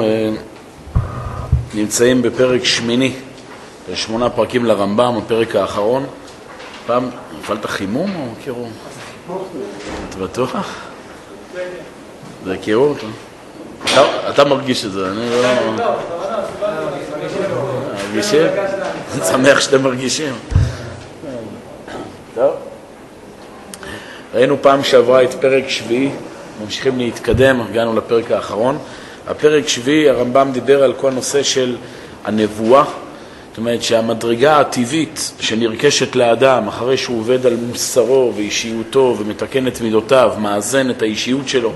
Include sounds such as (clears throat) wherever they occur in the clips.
אנחנו אה, נמצאים בפרק שמיני, שמונה פרקים לרמב"ם, הפרק האחרון. פעם, הפעלת חימום או קירור? אתה בטוח? זה קירור? אתה מרגיש את זה, אני לא... מרגישים? אני שמח שאתם מרגישים. טוב. ראינו פעם שעברה את פרק שביעי, ממשיכים להתקדם, הגענו לפרק האחרון. הפרק שביעי, הרמב"ם דיבר על כל הנושא של הנבואה, זאת אומרת שהמדרגה הטבעית שנרכשת לאדם אחרי שהוא עובד על מוסרו ואישיותו ומתקן את מידותיו, מאזן את האישיות שלו,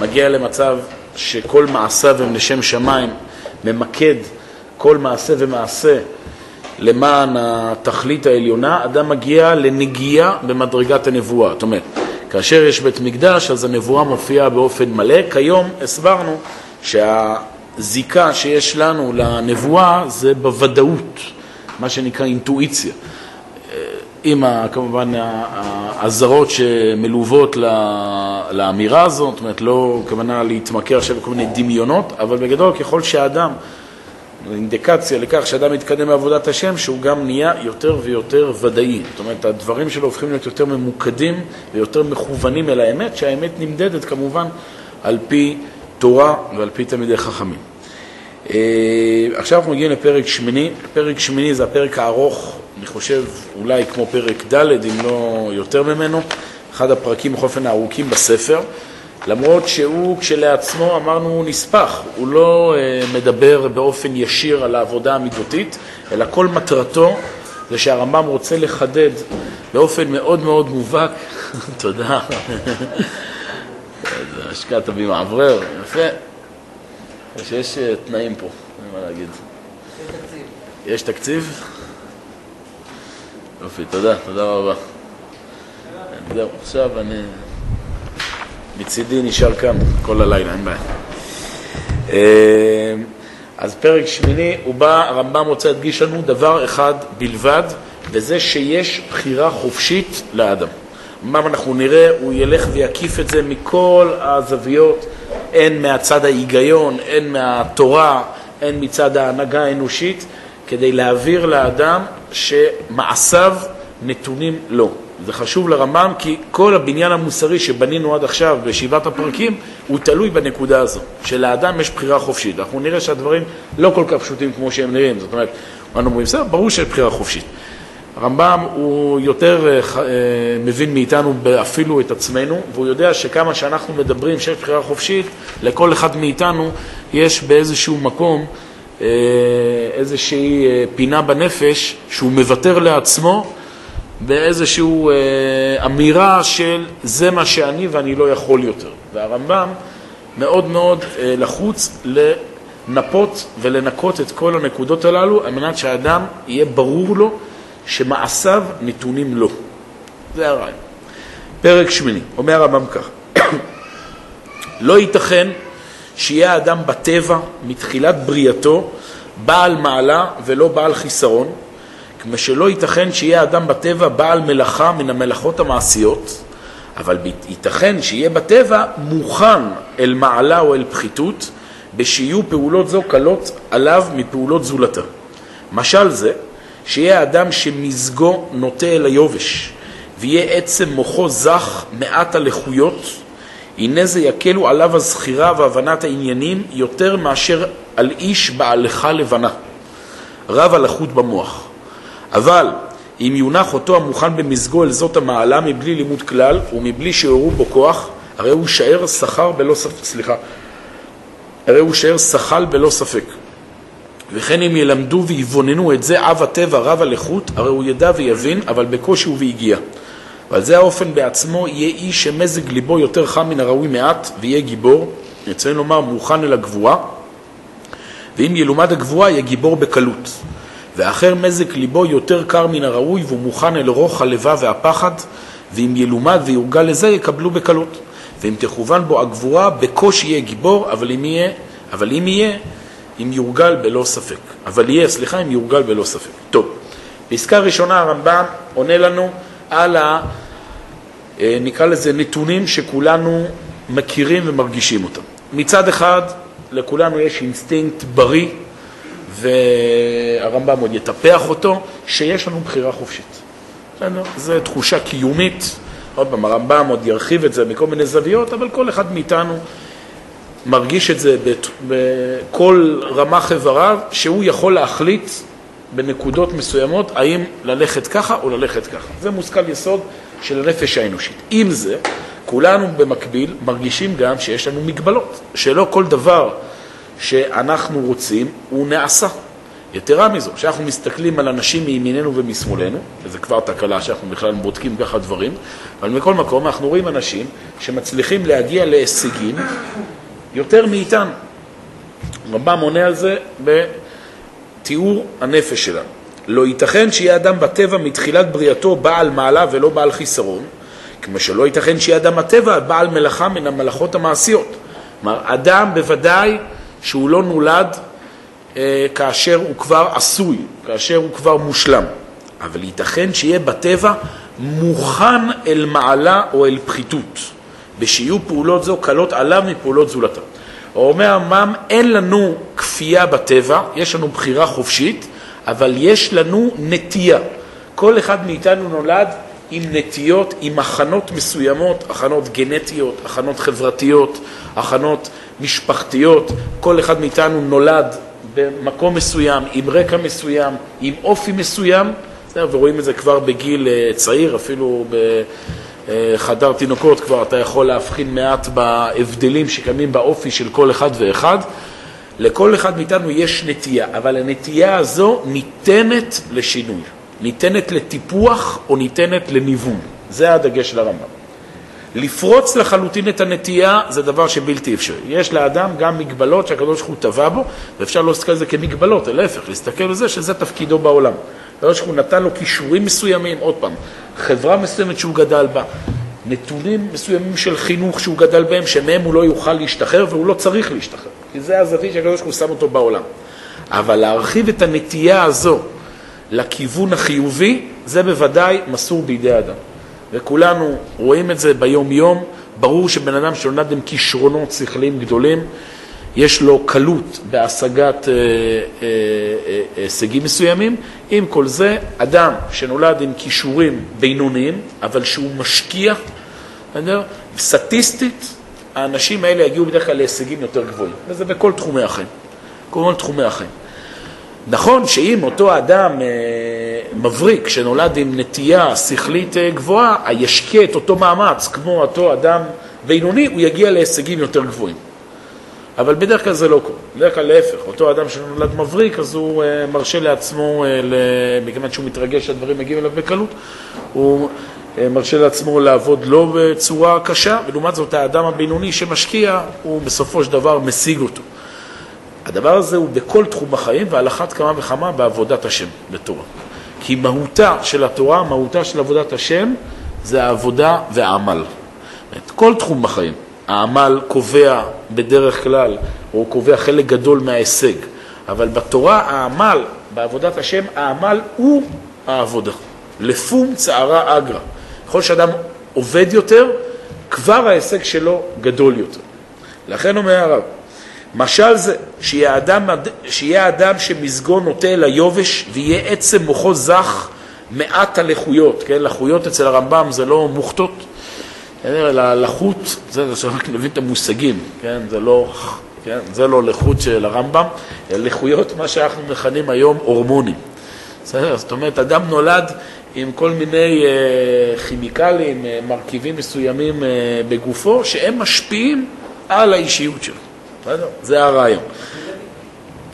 מגיע למצב שכל מעשיו הם לשם שמיים, ממקד כל מעשה ומעשה למען התכלית העליונה, אדם מגיע לנגיעה במדרגת הנבואה. זאת אומרת, כאשר יש בית מקדש, אז הנבואה מופיעה באופן מלא. כיום הסברנו שהזיקה שיש לנו לנבואה זה בוודאות, מה שנקרא אינטואיציה. עם כמובן האזהרות שמלוות לאמירה הזאת, זאת אומרת לא כוונה להתמכר עכשיו בכל מיני דמיונות, אבל בגדול ככל שהאדם אינדיקציה לכך שאדם מתקדם בעבודת השם, שהוא גם נהיה יותר ויותר ודאי. זאת אומרת, הדברים שלו הופכים להיות יותר ממוקדים ויותר מכוונים אל האמת, שהאמת נמדדת כמובן על פי תורה ועל פי תלמידי חכמים. אה, עכשיו אנחנו מגיעים לפרק שמיני. פרק שמיני זה הפרק הארוך, אני חושב אולי כמו פרק ד', אם לא יותר ממנו, אחד הפרקים בכל אופן הארוכים בספר. למרות שהוא כשלעצמו, אמרנו, נספח, הוא לא uh, מדבר באופן ישיר על העבודה המידותית, אלא כל מטרתו זה שהרמב"ם רוצה לחדד באופן מאוד מאוד מובהק, (laughs) תודה, השקעת בי מאוורר, יפה, שיש uh, תנאים פה, אין מה להגיד. יש תקציב. יש תקציב? יופי, תודה, תודה רבה. זהו, עכשיו אני... מצידי נשאר כאן כל הלילה, אין בעיה. אה, אז פרק שמיני, הוא בא, הרמב"ם רוצה להדגיש לנו דבר אחד בלבד, וזה שיש בחירה חופשית לאדם. מה אנחנו נראה, הוא ילך ויקיף את זה מכל הזוויות, הן מהצד ההיגיון, הן מהתורה, הן מצד ההנהגה האנושית, כדי להעביר לאדם שמעשיו נתונים לו. זה חשוב לרמב"ם כי כל הבניין המוסרי שבנינו עד עכשיו בשבעת הפרקים הוא תלוי בנקודה הזו, שלאדם יש בחירה חופשית. אנחנו נראה שהדברים לא כל כך פשוטים כמו שהם נראים, זאת אומרת, אנו אומרים, בסדר, ברור שיש בחירה חופשית. הרמב"ם הוא יותר uh, מבין מאיתנו אפילו את עצמנו, והוא יודע שכמה שאנחנו מדברים שיש בחירה חופשית, לכל אחד מאיתנו יש באיזשהו מקום uh, איזושהי פינה בנפש שהוא מוותר לעצמו באיזושהי אה, אמירה של זה מה שאני ואני לא יכול יותר. והרמב"ם מאוד מאוד אה, לחוץ לנפות ולנקות את כל הנקודות הללו על מנת שהאדם יהיה ברור לו שמעשיו נתונים לו. זה הרעיון. פרק שמיני, אומר הרמב"ם כך: (coughs) לא ייתכן שיהיה האדם בטבע מתחילת בריאתו בעל מעלה ולא בעל חיסרון, כמו שלא ייתכן שיהיה אדם בטבע בעל מלאכה מן המלאכות המעשיות, אבל ייתכן שיהיה בטבע מוכן אל מעלה או אל פחיתות, בשיהיו פעולות זו קלות עליו מפעולות זולתה. משל זה, שיהיה אדם שמזגו נוטה אל היובש, ויהיה עצם מוחו זך מעט הלכויות, הנה זה יקלו עליו הזכירה והבנת העניינים יותר מאשר על איש בעלך לבנה. רב הלחות במוח. אבל אם יונח אותו המוכן במזגו אל זאת המעלה מבלי לימוד כלל ומבלי שיורו בו כוח, הרי הוא שער שכר בלא ספק, סליחה, הרי הוא שער שחל בלא ספק. וכן אם ילמדו ויבוננו את זה אב הטבע רב הלכות, הרי הוא ידע ויבין, אבל בקושי הוא והגיע. ועל זה האופן בעצמו יהיה איש שמזג ליבו יותר חם מן הראוי מעט, ויהיה גיבור, אצלנו לומר מוכן אל הגבורה, ואם ילומד הגבורה יהיה גיבור בקלות. ואחר מזק ליבו יותר קר מן הראוי והוא מוכן אל רוח הלבב והפחד, ואם ילומד ויורגל לזה יקבלו בקלות. ואם תכוון בו הגבורה, בקושי יהיה גיבור, אבל אם יהיה, אבל אם יהיה, אם יורגל בלא ספק. אבל יהיה, סליחה, אם יורגל בלא ספק. טוב, פסקה ראשונה הרמב"ם עונה לנו על ה... נקרא לזה נתונים שכולנו מכירים ומרגישים אותם. מצד אחד, לכולנו יש אינסטינקט בריא, והרמב"ם עוד יטפח אותו, שיש לנו בחירה חופשית. בסדר? זו תחושה קיומית. עוד פעם, הרמב"ם עוד ירחיב את זה מכל מיני זוויות, אבל כל אחד מאיתנו מרגיש את זה בכל רמ"ח איבריו, שהוא יכול להחליט בנקודות מסוימות האם ללכת ככה או ללכת ככה. זה מושכל יסוד של הנפש האנושית. עם זה, כולנו במקביל מרגישים גם שיש לנו מגבלות, שלא כל דבר שאנחנו רוצים הוא נעשה. יתרה מזו, כשאנחנו מסתכלים על אנשים מימיננו ומשמאלנו, וזו כבר תקלה שאנחנו בכלל בודקים ככה דברים, אבל מכל מקום אנחנו רואים אנשים שמצליחים להגיע להישגים יותר מאיתנו. רמב"ם עונה על זה בתיאור הנפש שלנו. לא ייתכן שיהיה אדם בטבע מתחילת בריאתו בעל מעלה ולא בעל חיסרון, כמו שלא ייתכן שיהיה אדם בטבע בעל מלאכה מן המלאכות המעשיות. כלומר, אדם בוודאי שהוא לא נולד אה, כאשר הוא כבר עשוי, כאשר הוא כבר מושלם. אבל ייתכן שיהיה בטבע מוכן אל מעלה או אל פחיתות, ושיהיו פעולות זו קלות עליו מפעולות זולתו. הוא אומר הרמב"ם, אין לנו כפייה בטבע, יש לנו בחירה חופשית, אבל יש לנו נטייה. כל אחד מאיתנו נולד עם נטיות, עם הכנות מסוימות, הכנות גנטיות, הכנות חברתיות, הכנות משפחתיות. כל אחד מאיתנו נולד במקום מסוים, עם רקע מסוים, עם אופי מסוים, ורואים את זה כבר בגיל אה, צעיר, אפילו בחדר תינוקות כבר אתה יכול להבחין מעט בהבדלים שקיימים באופי של כל אחד ואחד. לכל אחד מאיתנו יש נטייה, אבל הנטייה הזו ניתנת לשינוי, ניתנת לטיפוח או ניתנת לניוון. זה הדגש של הרמב"ם. לפרוץ לחלוטין את הנטייה זה דבר שבלתי אפשרי. יש לאדם גם מגבלות שהקדוש ברוך הוא טבע בו, ואפשר להסתכל על זה כמגבלות, אלא להפך, להסתכל על זה שזה תפקידו בעולם. הקדוש ברוך הוא נתן לו כישורים מסוימים, עוד פעם, חברה מסוימת שהוא גדל בה, נתונים מסוימים של חינוך שהוא גדל בהם, שמהם הוא לא יוכל להשתחרר והוא לא צריך להשתחרר, כי זה הזווית שהקדוש ברוך הוא שם אותו בעולם. אבל להרחיב את הנטייה הזו לכיוון החיובי, זה בוודאי מסור בידי אדם. וכולנו רואים את זה ביום-יום. ברור שבן אדם שנולד עם כישרונות שכליים גדולים, יש לו קלות בהשגת אה, אה, אה, הישגים מסוימים. עם כל זה, אדם שנולד עם כישורים בינוניים, אבל שהוא משקיע? סטטיסטית, האנשים האלה יגיעו בדרך כלל להישגים יותר גבוהים, וזה בכל תחומי החיים, כל תחומי החיים. נכון שאם אותו אדם אה, מבריק שנולד עם נטייה שכלית אה, גבוהה, ישקיע את אותו מאמץ כמו אותו אדם בינוני, הוא יגיע להישגים יותר גבוהים. אבל בדרך כלל זה לא קורה, בדרך כלל להפך, אותו אדם שנולד מבריק, אז הוא אה, מרשה לעצמו, מכיוון שהוא מתרגש שהדברים מגיעים אליו בקלות, הוא מרשה לעצמו לעבוד לא בצורה קשה, ולעומת זאת האדם הבינוני שמשקיע, הוא בסופו של דבר משיג אותו. הדבר הזה הוא בכל תחום בחיים, ועל אחת כמה וכמה בעבודת השם, בתורה. כי מהותה של התורה, מהותה של עבודת השם, זה העבודה והעמל. כל תחום בחיים. העמל קובע בדרך כלל, או קובע חלק גדול מההישג. אבל בתורה העמל, בעבודת השם, העמל הוא העבודה. לפום צערה אגרא. ככל שאדם עובד יותר, כבר ההישג שלו גדול יותר. לכן אומר הרב, משל זה שיהיה אדם, שיהיה אדם שמזגו נוטה אל היובש ויהיה עצם מוחו זך מעט הלחויות, כן? לחויות אצל הרמב"ם זה לא אלא לחות, זה שרק נבין את המושגים, כן? זה לא, כן? זה לא לחוט של הרמב"ם, אלא לחויות מה שאנחנו מכנים היום הורמונים. בסדר? זאת אומרת, אדם נולד עם כל מיני uh, כימיקלים, uh, מרכיבים מסוימים uh, בגופו, שהם משפיעים על האישיות שלו. בסדר? זה הרעיון.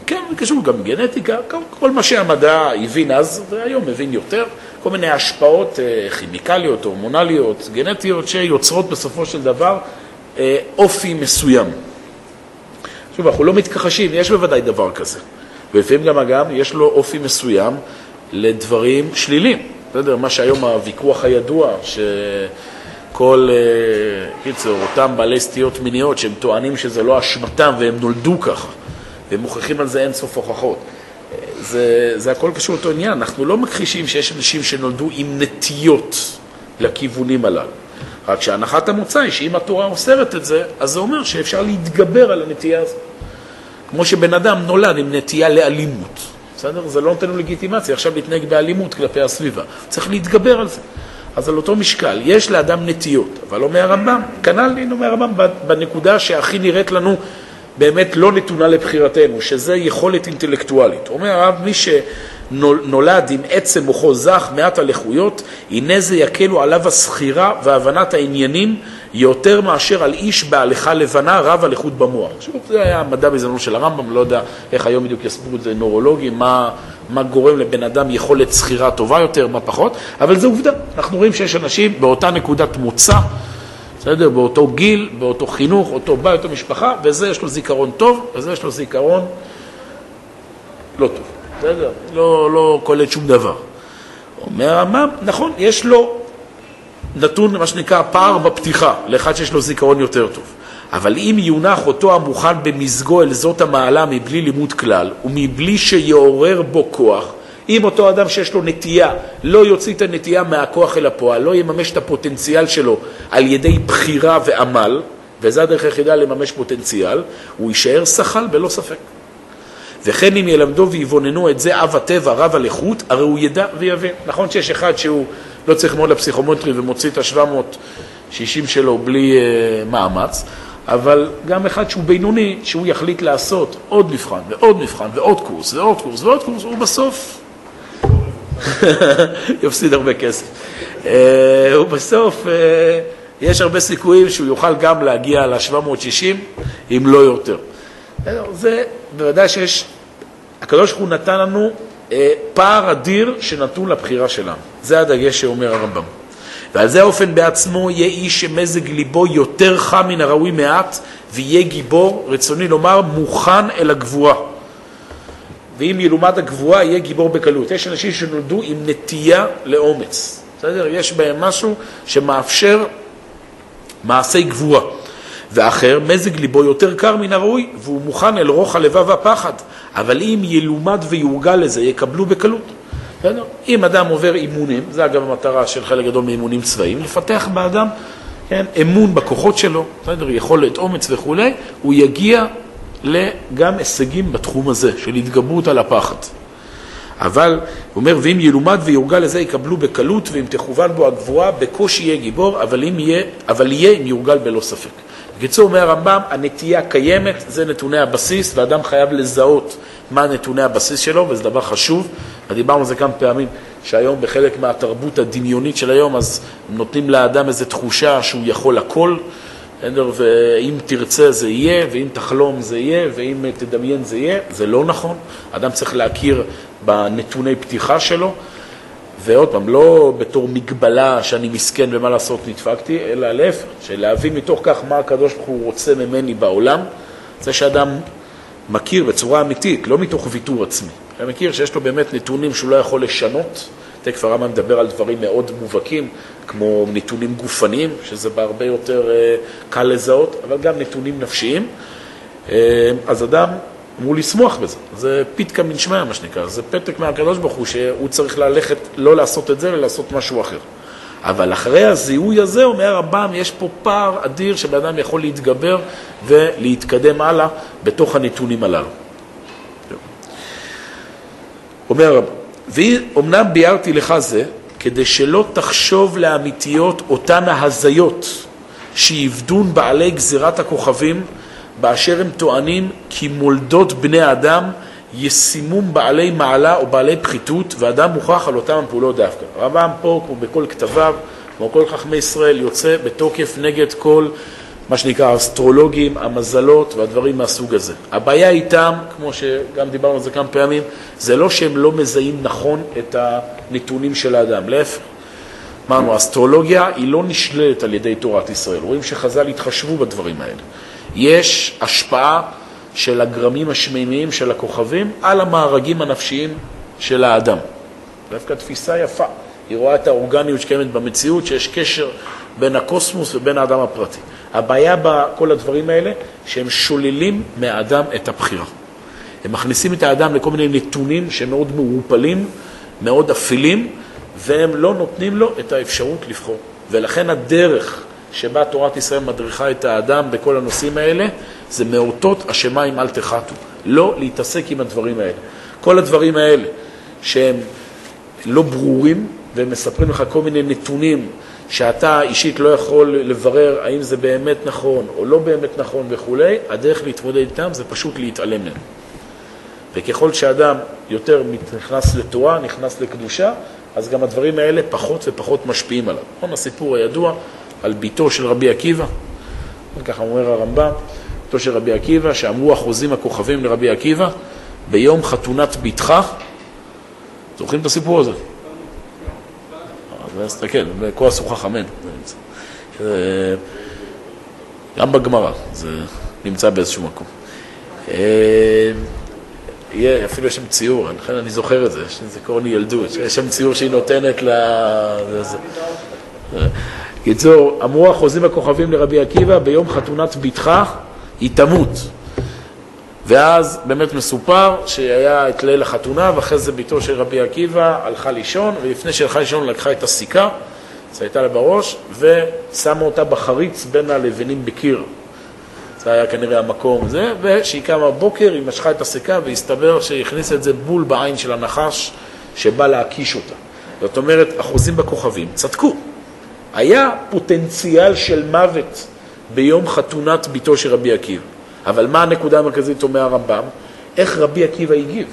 כן, זה קשור גם גנטיקה, כל מה שהמדע הבין אז, והיום מבין יותר, כל מיני השפעות אה, כימיקליות, הורמונליות, גנטיות, שיוצרות בסופו של דבר אה, אופי מסוים. שוב, אנחנו לא מתכחשים, יש בוודאי דבר כזה. ולפעמים גם, אגב, יש לו אופי מסוים לדברים שליליים. בסדר? מה שהיום הוויכוח הידוע, ש... כל, אה, קיצור, אותם בעלי סטיות מיניות שהם טוענים שזה לא אשמתם והם נולדו ככה, והם מוכיחים על זה אין סוף הוכחות. זה, זה הכל קשור לאותו עניין, אנחנו לא מכחישים שיש אנשים שנולדו עם נטיות לכיוונים הללו. רק שהנחת המוצא היא שאם התורה אוסרת את זה, אז זה אומר שאפשר להתגבר על הנטייה הזאת. כמו שבן אדם נולד עם נטייה לאלימות. בסדר? זה לא נותן לו לגיטימציה עכשיו להתנהג באלימות כלפי הסביבה. צריך להתגבר על זה. אז על אותו משקל, יש לאדם נטיות, אבל אומר הרמב"ם, כנ"ל לי אומר הרמב"ם בנקודה שהכי נראית לנו באמת לא נתונה לבחירתנו, שזה יכולת אינטלקטואלית. אומר הרב, מי שנולד עם עצם מוחו זך, מעט הלכויות, הנה זה יקלו עליו הסחירה והבנת העניינים יותר מאשר על איש בהליכה לבנה רב הלכות במוח. שוב, זה היה המדע בזמנו של הרמב"ם, לא יודע איך היום בדיוק יסבירו את זה נורולוגים, מה, מה גורם לבן אדם יכולת סחירה טובה יותר, מה פחות, אבל זו עובדה. אנחנו רואים שיש אנשים באותה נקודת מוצא, בסדר? באותו גיל, באותו חינוך, אותו בית, אותו משפחה, וזה יש לו זיכרון טוב, וזה יש לו זיכרון לא טוב. בסדר? לא, לא קולט שום דבר. אומר הרמב"ם, נכון, יש לו נתון, מה שנקרא, פער בפתיחה, לאחד שיש לו זיכרון יותר טוב. אבל אם יונח אותו המוכן במזגו אל זאת המעלה מבלי לימוד כלל, ומבלי שיעורר בו כוח, אם אותו אדם שיש לו נטייה לא יוציא את הנטייה מהכוח אל הפועל, לא יממש את הפוטנציאל שלו על ידי בחירה ועמל, וזו הדרך היחידה לממש פוטנציאל, הוא יישאר שחל בלא ספק. וכן אם ילמדו ויבוננו את זה אב הטבע רב הלכות, הרי הוא ידע ויבין. נכון שיש אחד שהוא לא צריך ללמוד לפסיכומטרי ומוציא את ה-760 שלו בלי uh, מאמץ, אבל גם אחד שהוא בינוני, שהוא יחליט לעשות עוד מבחן ועוד מבחן ועוד קורס ועוד קורס ועוד קורס, הוא בסוף (laughs) יפסיד הרבה כסף. Uh, הוא בסוף, uh, יש הרבה סיכויים שהוא יוכל גם להגיע ל-760, אם לא יותר. זה בוודאי שיש, הקדוש ברוך הוא נתן לנו אה, פער אדיר שנתון לבחירה שלנו. זה הדגש שאומר הרמב"ם. ועל זה האופן בעצמו יהיה איש שמזג ליבו יותר חם מן הראוי מעט, ויהיה גיבור, רצוני לומר, מוכן אל הגבורה. ואם ילומד הגבורה, יהיה גיבור בקלות. יש אנשים שנולדו עם נטייה לאומץ. בסדר? יש בהם משהו שמאפשר מעשי גבורה. ואחר, מזג ליבו יותר קר מן הראוי, והוא מוכן אל רוח הלבב והפחד. אבל אם ילומד ויורגל לזה, יקבלו בקלות. בסדר? אם אדם עובר אימונים, זה אגב המטרה של חלק גדול מאימונים צבאיים, לפתח באדם כן, אמון בכוחות שלו, בסדר? יכולת אומץ וכולי, הוא יגיע גם הישגים בתחום הזה של התגברות על הפחד. אבל, הוא אומר, ואם ילומד ויורגל לזה יקבלו בקלות, ואם תכוון בו הגבוהה, בקושי יהיה גיבור, אבל, יהיה, אבל יהיה אם יורגל בלא ספק. בקיצור, אומר הרמב"ם, הנטייה קיימת, זה נתוני הבסיס, ואדם חייב לזהות מה נתוני הבסיס שלו, וזה דבר חשוב. ודיברנו על זה כמה פעמים, שהיום בחלק מהתרבות הדמיונית של היום, אז נותנים לאדם איזו תחושה שהוא יכול הכל, ואם תרצה זה יהיה, ואם תחלום זה יהיה, ואם תדמיין זה יהיה, זה לא נכון. אדם צריך להכיר בנתוני פתיחה שלו. ועוד פעם, לא בתור מגבלה שאני מסכן ומה לעשות נדפקתי, אלא להפך, שלהבין מתוך כך מה הקדוש ברוך הוא רוצה ממני בעולם, זה שאדם מכיר בצורה אמיתית, לא מתוך ויתור עצמי. אני מכיר שיש לו באמת נתונים שהוא לא יכול לשנות. תכף הרמב"ם מדבר על דברים מאוד מובהקים, כמו נתונים גופניים, שזה בהרבה יותר אה, קל לזהות, אבל גם נתונים נפשיים. אה, אז אדם אמור לשמוח בזה. זה פיתקא מן שמיא, מה שנקרא. זה פתק מהקדוש ברוך הוא, שהוא צריך ללכת, לא לעשות את זה, אלא לעשות משהו אחר. אבל אחרי הזיהוי הזה, אומר הרמב"ם, יש פה פער אדיר שבן אדם יכול להתגבר ולהתקדם הלאה בתוך הנתונים הללו. אומר הרמב"ם, ואומנם ביארתי לך זה, כדי שלא תחשוב לאמיתיות אותן ההזיות שיבדון בעלי גזירת הכוכבים באשר הם טוענים כי מולדות בני אדם ישימום בעלי מעלה או בעלי פחיתות, ואדם מוכרח על אותם הפעולות דווקא. הרמב"ם פה, כמו בכל כתביו, כמו כל חכמי ישראל, יוצא בתוקף נגד כל מה שנקרא האסטרולוגים, המזלות והדברים מהסוג הזה. הבעיה איתם, כמו שגם דיברנו על זה כמה פעמים, זה לא שהם לא מזהים נכון את הנתונים של האדם, להפך. אמרנו, האסטרולוגיה היא לא נשללת על ידי תורת ישראל. רואים שחז"ל התחשבו בדברים האלה. יש השפעה של הגרמים השמימיים של הכוכבים על המארגים הנפשיים של האדם. דווקא תפיסה יפה. היא רואה את האורגניות שקיימת במציאות, שיש קשר בין הקוסמוס ובין האדם הפרטי. הבעיה בכל הדברים האלה, שהם שוללים מהאדם את הבחירה. הם מכניסים את האדם לכל מיני נתונים שהם מאוד מעורפלים, מאוד אפלים, והם לא נותנים לו את האפשרות לבחור. ולכן הדרך שבה תורת ישראל מדריכה את האדם בכל הנושאים האלה, זה מאותות השמיים אל תחתו. לא להתעסק עם הדברים האלה. כל הדברים האלה שהם לא ברורים והם מספרים לך כל מיני נתונים שאתה אישית לא יכול לברר האם זה באמת נכון או לא באמת נכון וכולי, הדרך להתמודד איתם זה פשוט להתעלם מהם. וככל שאדם יותר נכנס לתורה, נכנס לקדושה, אז גם הדברים האלה פחות ופחות משפיעים עליו. נכון הסיפור הידוע על ביתו של רבי עקיבא, ככה אומר הרמב"ם, ביתו של רבי עקיבא, שאמרו החוזים הכוכבים לרבי עקיבא, ביום חתונת בתך, זוכרים את הסיפור הזה? אז תסתכל, כה אסור חכמים. גם בגמרא, זה נמצא באיזשהו מקום. אה, יהיה, אפילו יש שם ציור, לכן אני זוכר את זה, יש זיכרון ילדות, יש שם ציור שהיא נותנת ל... קיצור, אמרו החוזים הכוכבים לרבי עקיבא, ביום חתונת בתך היא תמות. ואז באמת מסופר שהיה את ליל החתונה, ואחרי זה ביתו של רבי עקיבא הלכה לישון, ולפני שהלכה לישון לקחה את הסיכה, זה הייתה לה בראש, ושמה אותה בחריץ בין הלבנים בקיר. זה היה כנראה המקום זה, וכשהיא קמה בבוקר היא משכה את הסיכה והסתבר שהיא הכניסה את זה בול בעין של הנחש שבא להקיש אותה. זאת אומרת, החוזים בכוכבים צדקו. היה פוטנציאל של מוות ביום חתונת ביתו של רבי עקיבא. אבל מה הנקודה המרכזית, אומר הרמב"ם? איך רבי עקיבא הגיב?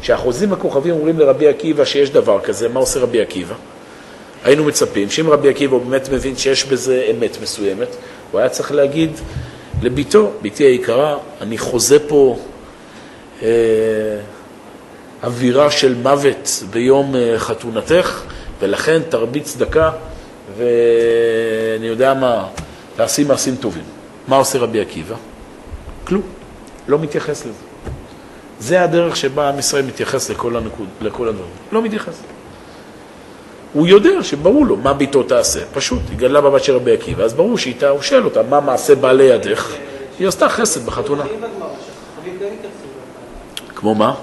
כשהחוזים הכוכבים אומרים לרבי עקיבא שיש דבר כזה, מה עושה רבי עקיבא? היינו מצפים שאם רבי עקיבא באמת מבין שיש בזה אמת מסוימת, הוא היה צריך להגיד לביתו, ביתי היקרה, אני חוזה פה אה, אווירה של מוות ביום אה, חתונתך, ולכן תרבי צדקה, ואני יודע מה, תעשי מעשים טובים. מה עושה רבי עקיבא? כלום, לא מתייחס לזה. זה הדרך שבה עם ישראל מתייחס לכל, הנקוד, לכל הדברים. לא מתייחס. הוא יודע שברור לו מה ביתו תעשה. פשוט, היא גדלה בבת של רבי עקיבא, אז ברור שאיתה, הוא שואל אותה, מה מעשה בעלי ידך? היא עשתה חסד בחתונה. כמו מה?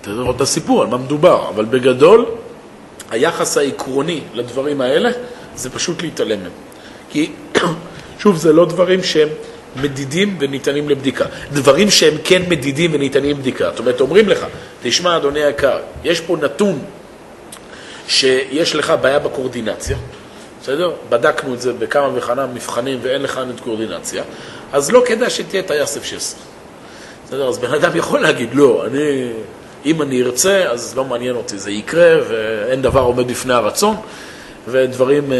אתה יודע את הסיפור, על מה מדובר, אבל בגדול, היחס העקרוני לדברים האלה זה פשוט להתעלם מהם. כי, (clears throat) שוב, זה לא דברים שהם מדידים וניתנים לבדיקה. דברים שהם כן מדידים וניתנים לבדיקה. זאת אומרת, אומרים לך, תשמע, אדוני היקר, יש פה נתון שיש לך בעיה בקורדינציה, בסדר? בדקנו את זה בכמה וכמה מבחנים ואין לך את קורדינציה, אז לא כדאי שתהיה טייס F-16. בסדר? אז בן אדם יכול להגיד, לא, אני, אם אני ארצה, אז לא מעניין אותי, זה יקרה ואין דבר עומד בפני הרצון, ודברים, אה,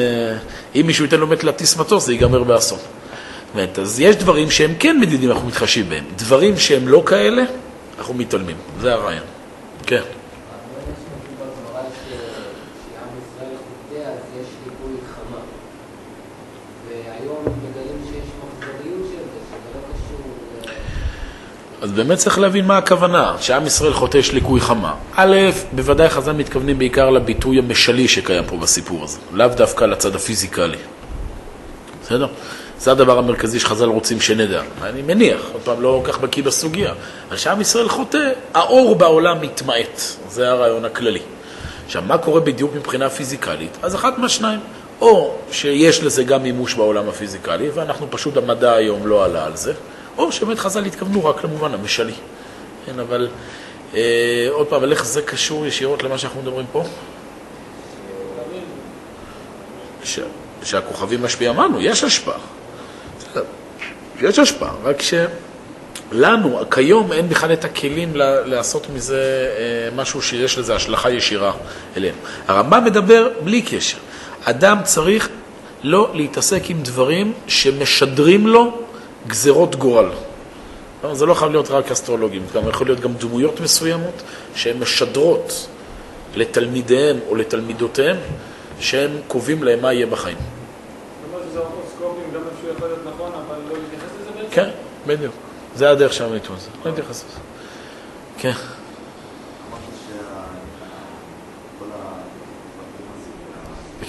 אם מישהו ייתן לו מת להטיס מטוס, זה ייגמר באסון. באמת, אז יש דברים שהם כן מדידים, אנחנו מתחשבים בהם. דברים שהם לא כאלה, אנחנו מתעלמים. זה הרעיון. כן. אז באמת צריך להבין מה הכוונה, שעם ישראל חוטא יש ליקוי חמה. א', בוודאי חז"ל מתכוונים בעיקר לביטוי המשלי שקיים פה בסיפור הזה, לאו דווקא לצד הפיזיקלי. בסדר? זה הדבר המרכזי שחז"ל רוצים שנדע. אני מניח, עוד פעם, לא כל כך בקיא בסוגיה. אבל כשעם ישראל חוטא, האור בעולם מתמעט. זה הרעיון הכללי. עכשיו, מה קורה בדיוק מבחינה פיזיקלית? אז אחת מהשניים. או שיש לזה גם מימוש בעולם הפיזיקלי, ואנחנו פשוט, המדע היום לא עלה על זה, או שבאמת חז"ל התכוונו רק למובן המשלי. כן, אבל אה, עוד פעם, אבל איך זה קשור ישירות למה שאנחנו מדברים פה? ש... שהכוכבים משפיעים, אמרנו, יש השפעה. יש השפעה, רק שלנו, כיום, אין בכלל את הכלים לעשות מזה אה, משהו שיש לזה השלכה ישירה אלינו. הרמב"ם מדבר בלי קשר. אדם צריך לא להתעסק עם דברים שמשדרים לו גזרות גורל. זה לא חייב להיות רק אסטרולוגים, גם יכול להיות גם דמויות מסוימות שהן משדרות לתלמידיהם או לתלמידותיהם שהם קובעים להם מה יהיה בחיים. כן, בדיוק. זה הדרך של המיתון הזה. לא נתייחס לזה. כן.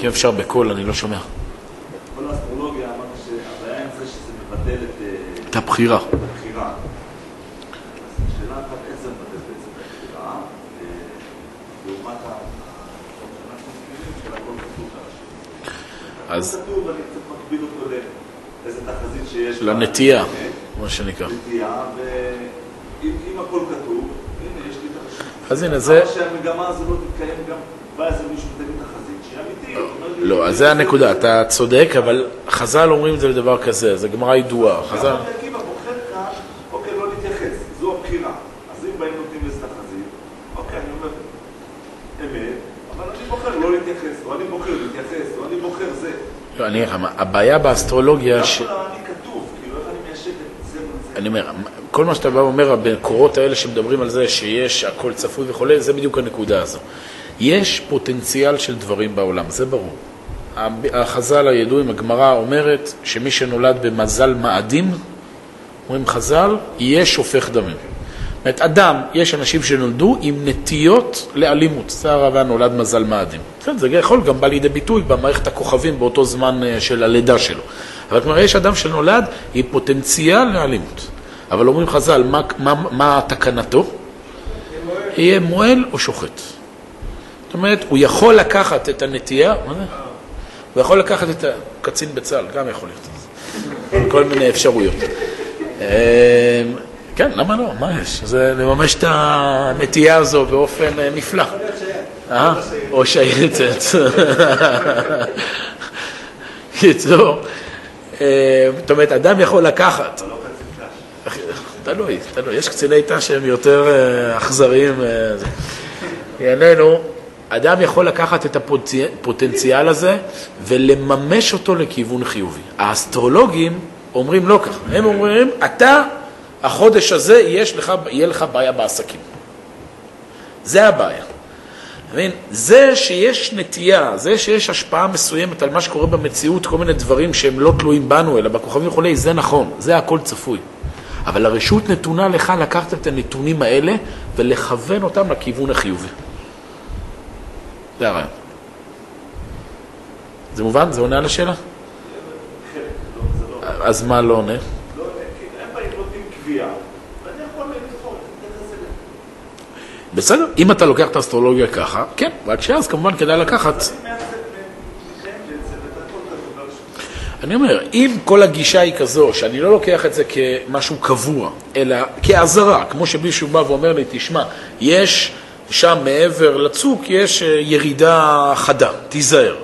אם אפשר בקול, אני לא שומע. כל האסטרולוגיה אמרת שהבעיה עם זה שזה מבטל את הבחירה. אז כתוב, אני קצת מקביל אותו לאיזה תחזית שיש. לנטייה, באמת, מה שנקרא. נטייה, ואם אם הכל כתוב, הנה, יש לי תחזית. אז הנה, זה... אבל שהמגמה הזו לא תתקיים גם, בא איזה מישהו ותגיד תחזית שהיא אמיתית. אומר לי, לא, אז זה הנקודה, אתה צודק, אבל חז"ל אומרים את זה לדבר כזה, זה גמרא ידועה. חז"ל... גם רבי עקיבא בוחר כאן, אוקיי, לא להתייחס, זו הבחירה. אז אם באים נותנים לזה תחזית, אוקיי, אני אומר, אמת, אבל אני בוחר לא להתייחס, או אני בוחר להתייחס, או אני בוחר זה. לא, אני אגיד לך, מה, הבעיה באסטרולוגיה, ש... אני כאילו, איך אני מיישב את זה מול זה? אני אומר, כל מה שאתה בא ואומר, המקורות האלה שמדברים על זה שיש הכל צפוי וכולי, זה בדיוק הנקודה הזו. יש פוטנציאל של דברים בעולם, זה ברור. החז"ל הידועים, הגמרא אומרת שמי שנולד במזל מאדים, אומרים חז"ל, יהיה שופך דמים. אומרת, אדם, יש אנשים שנולדו עם נטיות לאלימות. הרב נולד מזל מאדים. זה יכול גם בא לידי ביטוי במערכת הכוכבים באותו זמן אה, של הלידה שלו. אבל כלומר, יש אדם שנולד עם פוטנציאל לאלימות. אבל אומרים חז"ל, מה, מה, מה תקנתו? יהיה מועל או שוחט. זאת אומרת, הוא יכול לקחת את הנטייה, מה זה? הוא יכול לקחת את הקצין בצה"ל, גם יכול להיות. כל מיני אפשרויות. כן, למה לא? מה יש? זה לממש את הנטייה הזו באופן אה, נפלא. אה? או שייטת. (laughs) קיצור, אה, זאת אומרת, אדם יכול לקחת. תלוי, תלוי. יש קציני תא שהם יותר אכזריים. לענייננו, אדם יכול לקחת את הפוטנציאל הזה ולממש אותו לכיוון חיובי. האסטרולוגים אומרים לא ככה, הם אומרים, אתה, החודש הזה יש לך, יהיה לך בעיה בעסקים. זה הבעיה. מבין? זה שיש נטייה, זה שיש השפעה מסוימת על מה שקורה במציאות, כל מיני דברים שהם לא תלויים בנו, אלא בכוכבים וכולי, זה נכון, זה הכל צפוי. אבל הרשות נתונה לך לקחת את הנתונים האלה ולכוון אותם לכיוון החיובי. זה הרעיון. זה מובן? זה עונה על השאלה? חלק, לא, לא. אז מה לא עונה? לא, כי הם באים נותנים קביעה, ואני יכול לבחור, להתייחס אליה. בסדר, אם אתה לוקח את האסטרולוגיה ככה, כן, רק שאז כמובן כדאי לקחת. אני אומר, אם כל הגישה היא כזו, שאני לא לוקח את זה כמשהו קבוע, אלא כאזהרה, כמו שמישהו בא ואומר לי, תשמע, יש שם מעבר לצוק, יש אה, ירידה חדה, תיזהר.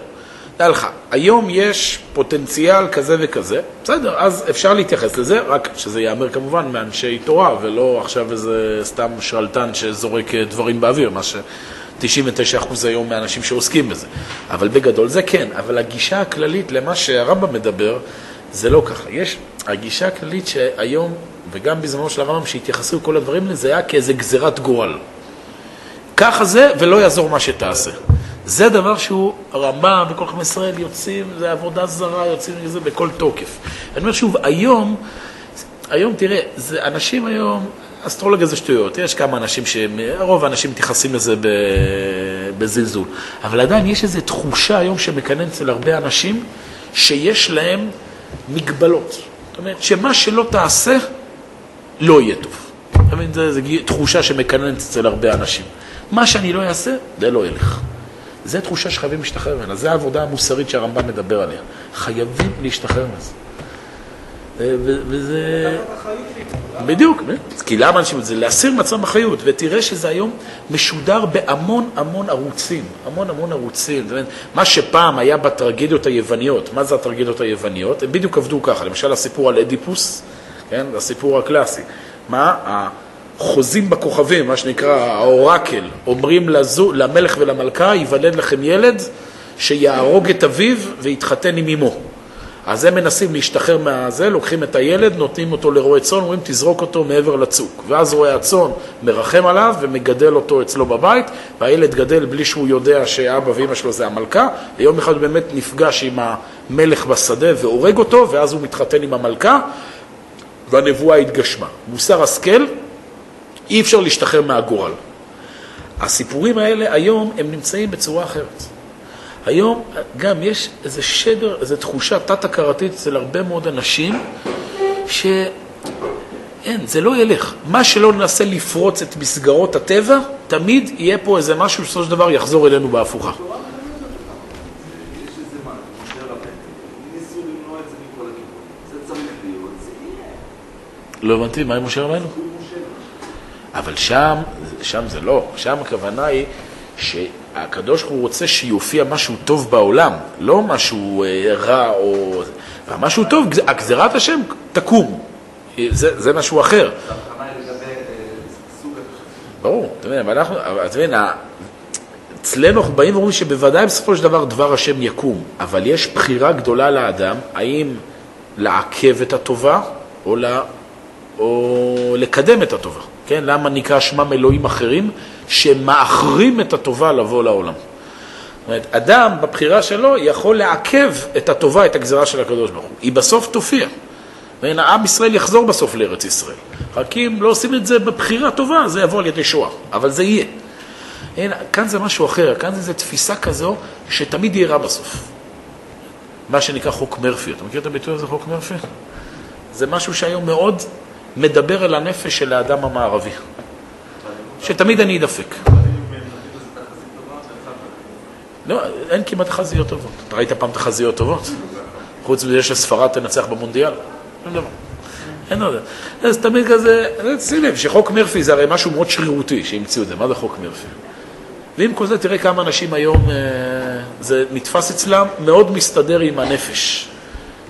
דע לך, היום יש פוטנציאל כזה וכזה, בסדר, אז אפשר להתייחס לזה, רק שזה ייאמר כמובן מאנשי תורה, ולא עכשיו איזה סתם שרלטן שזורק אה, דברים באוויר, מה ש-99% היום מהאנשים שעוסקים בזה. אבל בגדול זה כן, אבל הגישה הכללית למה שהרמב"ם מדבר, זה לא ככה. יש, הגישה הכללית שהיום, וגם בזמנו של הרמב"ם, שהתייחסו כל הדברים לזה, היה כאיזה גזירת גורל. ככה זה, ולא יעזור מה שתעשה. זה דבר שהוא, הרמב"ם וכל חכמי ישראל יוצאים, זה עבודה זרה, יוצאים מזה בכל תוקף. אני אומר שוב, היום, היום תראה, זה אנשים היום, אסטרולוגיה זה שטויות, יש כמה אנשים שהם, רוב האנשים מתייחסים לזה בזלזול, אבל עדיין יש איזו תחושה היום שמקנן אצל הרבה אנשים, שיש להם מגבלות. זאת אומרת, שמה שלא תעשה, לא יהיה טוב. אתה מבין, זו תחושה שמקננת אצל הרבה אנשים. מה שאני לא אעשה, זה לא ילך. זו תחושה שחייבים להשתחרר ממנה, זו העבודה המוסרית שהרמב"ם מדבר עליה. חייבים להשתחרר מזה. ו- וזה... בדיוק, כי למה אנשים... זה להסיר מצב אחריות, ותראה שזה היום משודר בהמון המון ערוצים, המון המון ערוצים. מה שפעם היה בטרגדיות היווניות, מה זה הטרגדיות היווניות? הם בדיוק עבדו ככה, למשל הסיפור על אדיפוס, כן, הסיפור הקלאסי. מה? חוזים בכוכבים, מה שנקרא האורקל, אומרים לזו, למלך ולמלכה, ייוולד לכם ילד שיהרוג את אביו ויתחתן עם אמו. אז הם מנסים להשתחרר מהזה, לוקחים את הילד, נותנים אותו לרועה צאן, אומרים תזרוק אותו מעבר לצוק. ואז רועה הצאן מרחם עליו ומגדל אותו אצלו בבית, והילד גדל בלי שהוא יודע שאבא ואמא שלו זה המלכה, ויום אחד באמת נפגש עם המלך בשדה והורג אותו, ואז הוא מתחתן עם המלכה, והנבואה התגשמה. מוסר השכל, אי אפשר להשתחרר מהגורל. הסיפורים האלה היום, הם נמצאים בצורה אחרת. היום גם יש איזה שדר, איזו תחושה תת-הכרתית אצל הרבה מאוד אנשים, שאין, זה לא ילך. מה שלא ננסה לפרוץ את מסגרות הטבע, תמיד יהיה פה איזה משהו שבסופו של דבר יחזור אלינו בהפוכה. לא הבנתי, מה עם משה רבנו? אבל שם, שם זה לא, שם הכוונה היא שהקדוש ברוך הוא רוצה שיופיע משהו טוב בעולם, לא משהו אה, רע או... משהו טוב, הגזירת השם תקום, זה, זה משהו אחר. ברור, אתה מבין, אבל אנחנו, אתה מבין, אצלנו אנחנו באים ואומרים שבוודאי בסופו של דבר דבר השם יקום, אבל יש בחירה גדולה לאדם, האם לעכב את הטובה או, לה, או לקדם את הטובה. כן, למה נקרא שמם אלוהים אחרים? שמאחרים את הטובה לבוא לעולם. זאת אומרת, אדם בבחירה שלו יכול לעכב את הטובה, את הגזירה של הקדוש ברוך הוא. היא בסוף תופיע. עם ישראל יחזור בסוף לארץ ישראל. רק אם לא עושים את זה בבחירה טובה, זה יבוא על ידי שואה. אבל זה יהיה. הנה, כאן זה משהו אחר, כאן זה תפיסה כזו שתמיד יהיה רע בסוף. מה שנקרא חוק מרפי. אתה מכיר את הביטוי הזה, חוק מרפי? זה משהו שהיום מאוד מדבר אל הנפש של האדם המערבי. שתמיד אני אדפק. לא, אין כמעט תחזיות טובות. אתה ראית פעם תחזיות טובות? חוץ מזה שספרד תנצח במונדיאל? שום דבר. אין עוד. אז תמיד כזה, שים לב שחוק מרפי זה הרי משהו מאוד שרירותי שהמציאו את זה. מה זה חוק מרפי? ועם כל זה תראה כמה אנשים היום, אה, זה נתפס אצלם, מאוד מסתדר עם הנפש.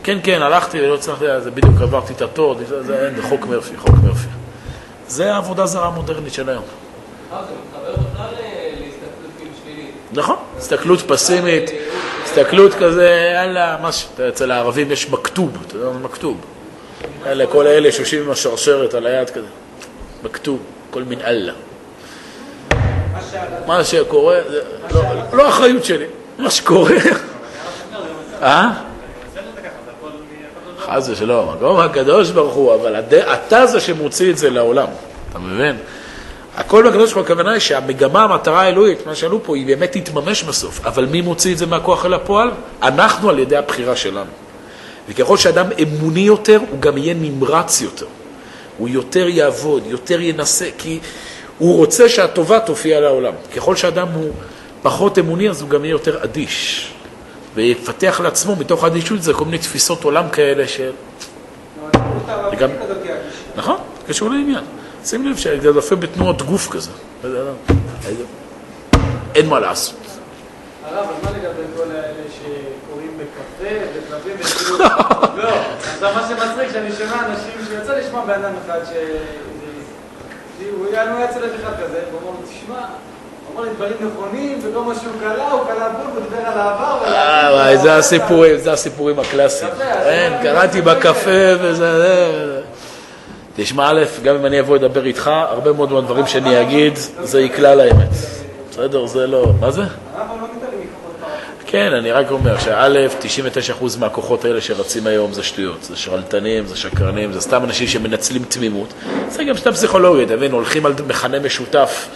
כן, כן, הלכתי ולא הצלחתי, זה בדיוק עברתי את התור, זה, חוק מרפי, חוק מרפי. זה העבודה זרה המודרנית של היום. אה, כאילו. נכון, הסתכלות פסימית, הסתכלות כזה, יאללה, מה ש... אצל הערבים יש מכתוב, אתה יודע מה זה מכתוב? אלה, כל אלה שיושבים עם השרשרת על היד כזה, מכתוב, כל מין אללה. מה שקורה, לא- לא אחריות שלי, מה שקורה. אה? חס ושלום, מקום הקדוש ברוך הוא, אבל הד- אתה זה שמוציא את זה לעולם, אתה מבין? הכל בקדוש ברוך הוא, הכוונה היא שהמגמה, המטרה האלוהית, מה שעלו פה, היא באמת תתממש בסוף, אבל מי מוציא את זה מהכוח אל הפועל? אנחנו על ידי הבחירה שלנו. וככל שאדם אמוני יותר, הוא גם יהיה נמרץ יותר. הוא יותר יעבוד, יותר ינסה, כי הוא רוצה שהטובה תופיע לעולם. ככל שאדם הוא פחות אמוני, אז הוא גם יהיה יותר אדיש. ויפתח לעצמו מתוך האדישות זה כל מיני תפיסות עולם כאלה של... וגם- נכון, קשור לעניין. שים לב שזה יפה בתנועות גוף כזה. אין מה לעשות. הרב, אז מה לגבי כל האלה שקוראים בקפה וכלבים וכאילו... (laughs) לא, עכשיו מה שמצחיק, שאני שומע אנשים שיוצא לשמוע בן אדם אחד ש... הוא היה אצל אחד כזה, והוא אמר לו, תשמע, הוא אמר לי דברים נכונים, וכל מה שהוא קלע, הוא קלע בול, הוא דיבר על העבר ועל אה. וואי, זה הסיפורים, זה הסיפורים הקלאסיים. אני- קראתי בקפה וזה... זה. תשמע, א', גם אם אני אבוא לדבר איתך, הרבה מאוד מהדברים שאני אגיד, זה יקלע לאמת. בסדר? זה לא... מה זה? לא. כן, אני רק אומר שא', 99% מהכוחות האלה שרצים היום זה שטויות. זה שרלטנים, זה שקרנים, זה סתם אנשים שמנצלים תמימות. זה גם סתם פסיכולוגיה, אתה מבין? הולכים על מכנה משותף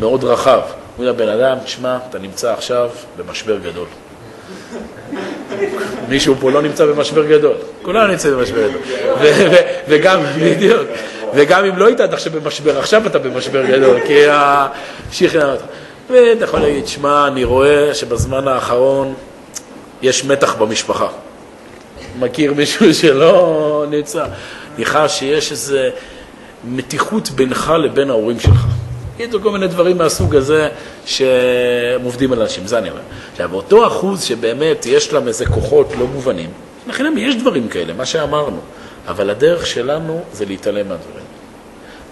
מאוד רחב. הוא אומר, בן אדם, תשמע, אתה נמצא עכשיו במשבר גדול. (laughs) מישהו פה לא נמצא במשבר גדול. כולנו נמצאים במשבר גדול. וגם, (laughs) בדיוק, וגם אם לא היית עד עכשיו במשבר, עכשיו אתה במשבר גדול, כי השכנע אותך. ואתה יכול להגיד, שמע, אני רואה שבזמן האחרון יש מתח במשפחה. מכיר מישהו (laughs) שלא נמצא? אני חש שיש איזו מתיחות בינך לבין ההורים שלך. כאילו כל מיני דברים מהסוג הזה שהם עובדים על אנשים, זה אני אומר. עכשיו, אותו אחוז שבאמת יש להם איזה כוחות לא מובנים, לכן יש דברים כאלה, מה שאמרנו, אבל הדרך שלנו זה להתעלם מהדברים.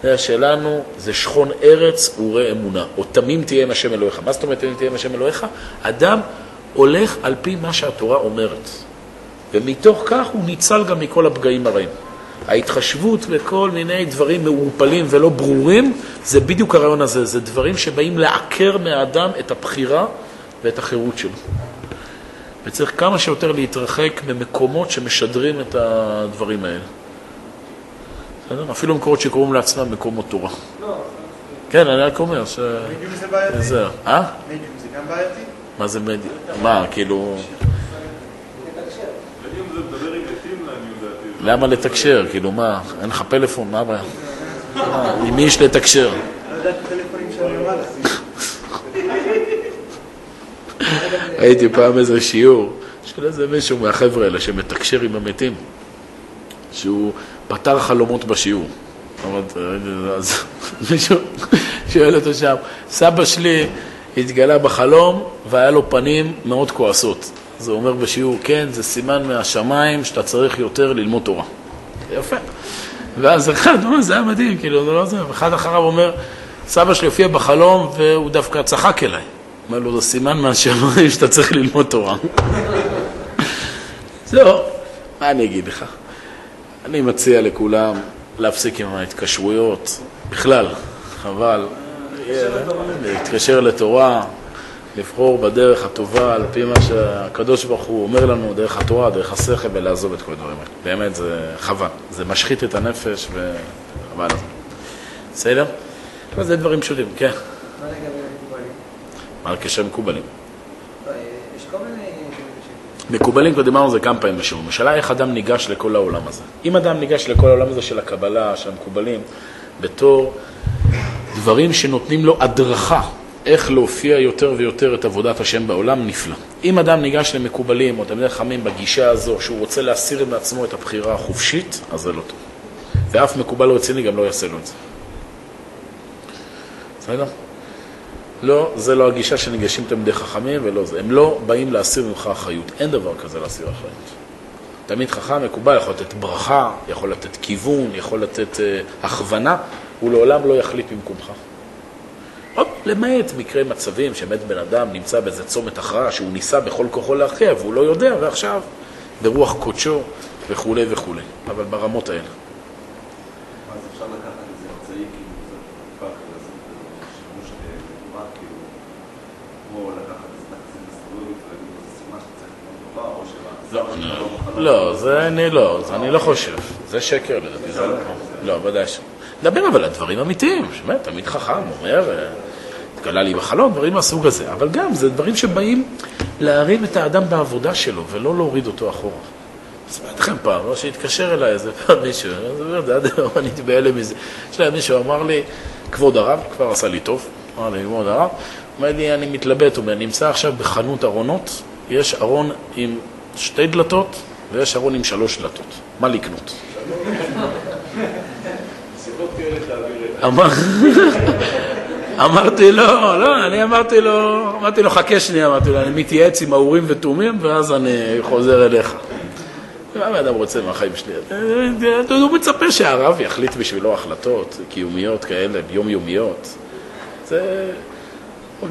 הדרך שלנו זה שכון ארץ וראה אמונה, או תמים תהיה עם השם אלוהיך. מה זאת אומרת תמים תהיה עם השם אלוהיך? אדם הולך על פי מה שהתורה אומרת, ומתוך כך הוא ניצל גם מכל הפגעים הרעים. ההתחשבות בכל מיני דברים מעורפלים ולא ברורים, זה בדיוק הרעיון הזה, זה דברים שבאים לעקר מהאדם את הבחירה ואת החירות שלו. וצריך כמה שיותר להתרחק ממקומות שמשדרים את הדברים האלה. בסדר? אפילו מקומות שקוראים לעצמם מקומות תורה. לא, כן, אני רק אומר ש... מדיום זה בעייתי? זה... אה? מדיום זה גם בעייתי? מה זה מדיום? מה, כאילו... אם זה מדבר עם מתים לעניות דעתי. למה לתקשר? כאילו, מה? אין לך פלאפון? מה הבעיה? עם מי יש לתקשר? הייתי פעם איזה שיעור של איזה מישהו מהחבר'ה האלה שמתקשר עם המתים. שהוא פתר חלומות בשיעור. אז מישהו שואל אותו שם, סבא שלי התגלה בחלום והיה לו פנים מאוד כועסות. הוא אומר בשיעור, כן, זה סימן מהשמיים שאתה צריך יותר ללמוד תורה. יפה. ואז אחד, אומר, זה היה מדהים, כאילו, זה לא זה, ואחד אחריו אומר, סבא שלי הופיע בחלום והוא דווקא צחק אליי. אומר לו, זה סימן מהשמיים שאתה צריך ללמוד תורה. (laughs) זהו, מה אני אגיד לך? אני מציע לכולם להפסיק עם ההתקשרויות, בכלל, חבל. להתקשר לתורה, לבחור בדרך הטובה על פי מה שהקדוש ברוך הוא אומר לנו, דרך התורה, דרך השכל, ולעזוב את כל הדברים האלה. באמת, זה חבל. זה משחית את הנפש וחבל על זה. בסדר? אבל זה דברים פשוטים, כן. מה לגבי מקובלים? מה הקשר מקובלים? לא, יש כל מיני... מקובלים, כבר דיברנו על זה כמה פעמים בשיעור. השאלה איך אדם ניגש לכל העולם הזה. אם אדם ניגש לכל העולם הזה של הקבלה, של המקובלים, בתור דברים שנותנים לו הדרכה איך להופיע יותר ויותר את עבודת השם בעולם, נפלא. אם אדם ניגש למקובלים או תלמידי חכמים בגישה הזו, שהוא רוצה להסיר מעצמו את הבחירה החופשית, אז זה לא טוב. ואף מקובל רציני גם לא יעשה לו את זה. בסדר? לא, זה לא הגישה שניגשים תלמידי חכמים ולא זה. הם לא באים להסיר ממך אחריות. אין דבר כזה להסיר אחריות. תלמיד חכם מקובל יכול לתת ברכה, יכול לתת כיוון, יכול לתת uh, הכוונה, הוא לעולם לא יחליט במקומך. עוד למעט מקרי מצבים שבאמת בן אדם נמצא באיזה צומת הכרעה שהוא ניסה בכל כוחו להכריע והוא לא יודע ועכשיו ברוח קודשו וכולי וכולי, אבל ברמות האלה. אז אפשר לקחת איזה אמצעי, כאילו, כאילו, לא, שלא. אני- לא, זה אני לא, אני לא חושב. זה שקר לדעתי, זה לא. לא, ודאי ש... נדבר אבל על דברים אמיתיים, שבאמת, תמיד חכם אומר, אה, התגלה לי בחלום, דברים מהסוג הזה. אבל גם, זה דברים שבאים להרים את האדם בעבודה שלו, ולא להוריד אותו אחורה. אספר לכם פעם, לא שהתקשר אליי איזה פעם מישהו, אני אומר, זה עד היום אני הייתי בהלם מזה. יש להם מישהו אמר לי, כבוד הרב, כבר עשה לי טוב, אמר לי, כבוד הרב, אומר לי, אני מתלבט, הוא אומר, נמצא עכשיו בחנות ארונות, יש ארון עם שתי דלתות ויש ארון עם שלוש דלתות, מה לקנות? (laughs) אמר- (laughs) אמרתי לו, לא, אני אמרתי לו, אמרתי לו, חכה שנייה, אמרתי לו, אני מתייעץ עם האורים ותומים ואז אני חוזר אליך. מה אדם רוצה מהחיים שלי? הוא מצפה שהרב יחליט בשבילו החלטות קיומיות כאלה, יומיומיות. זה...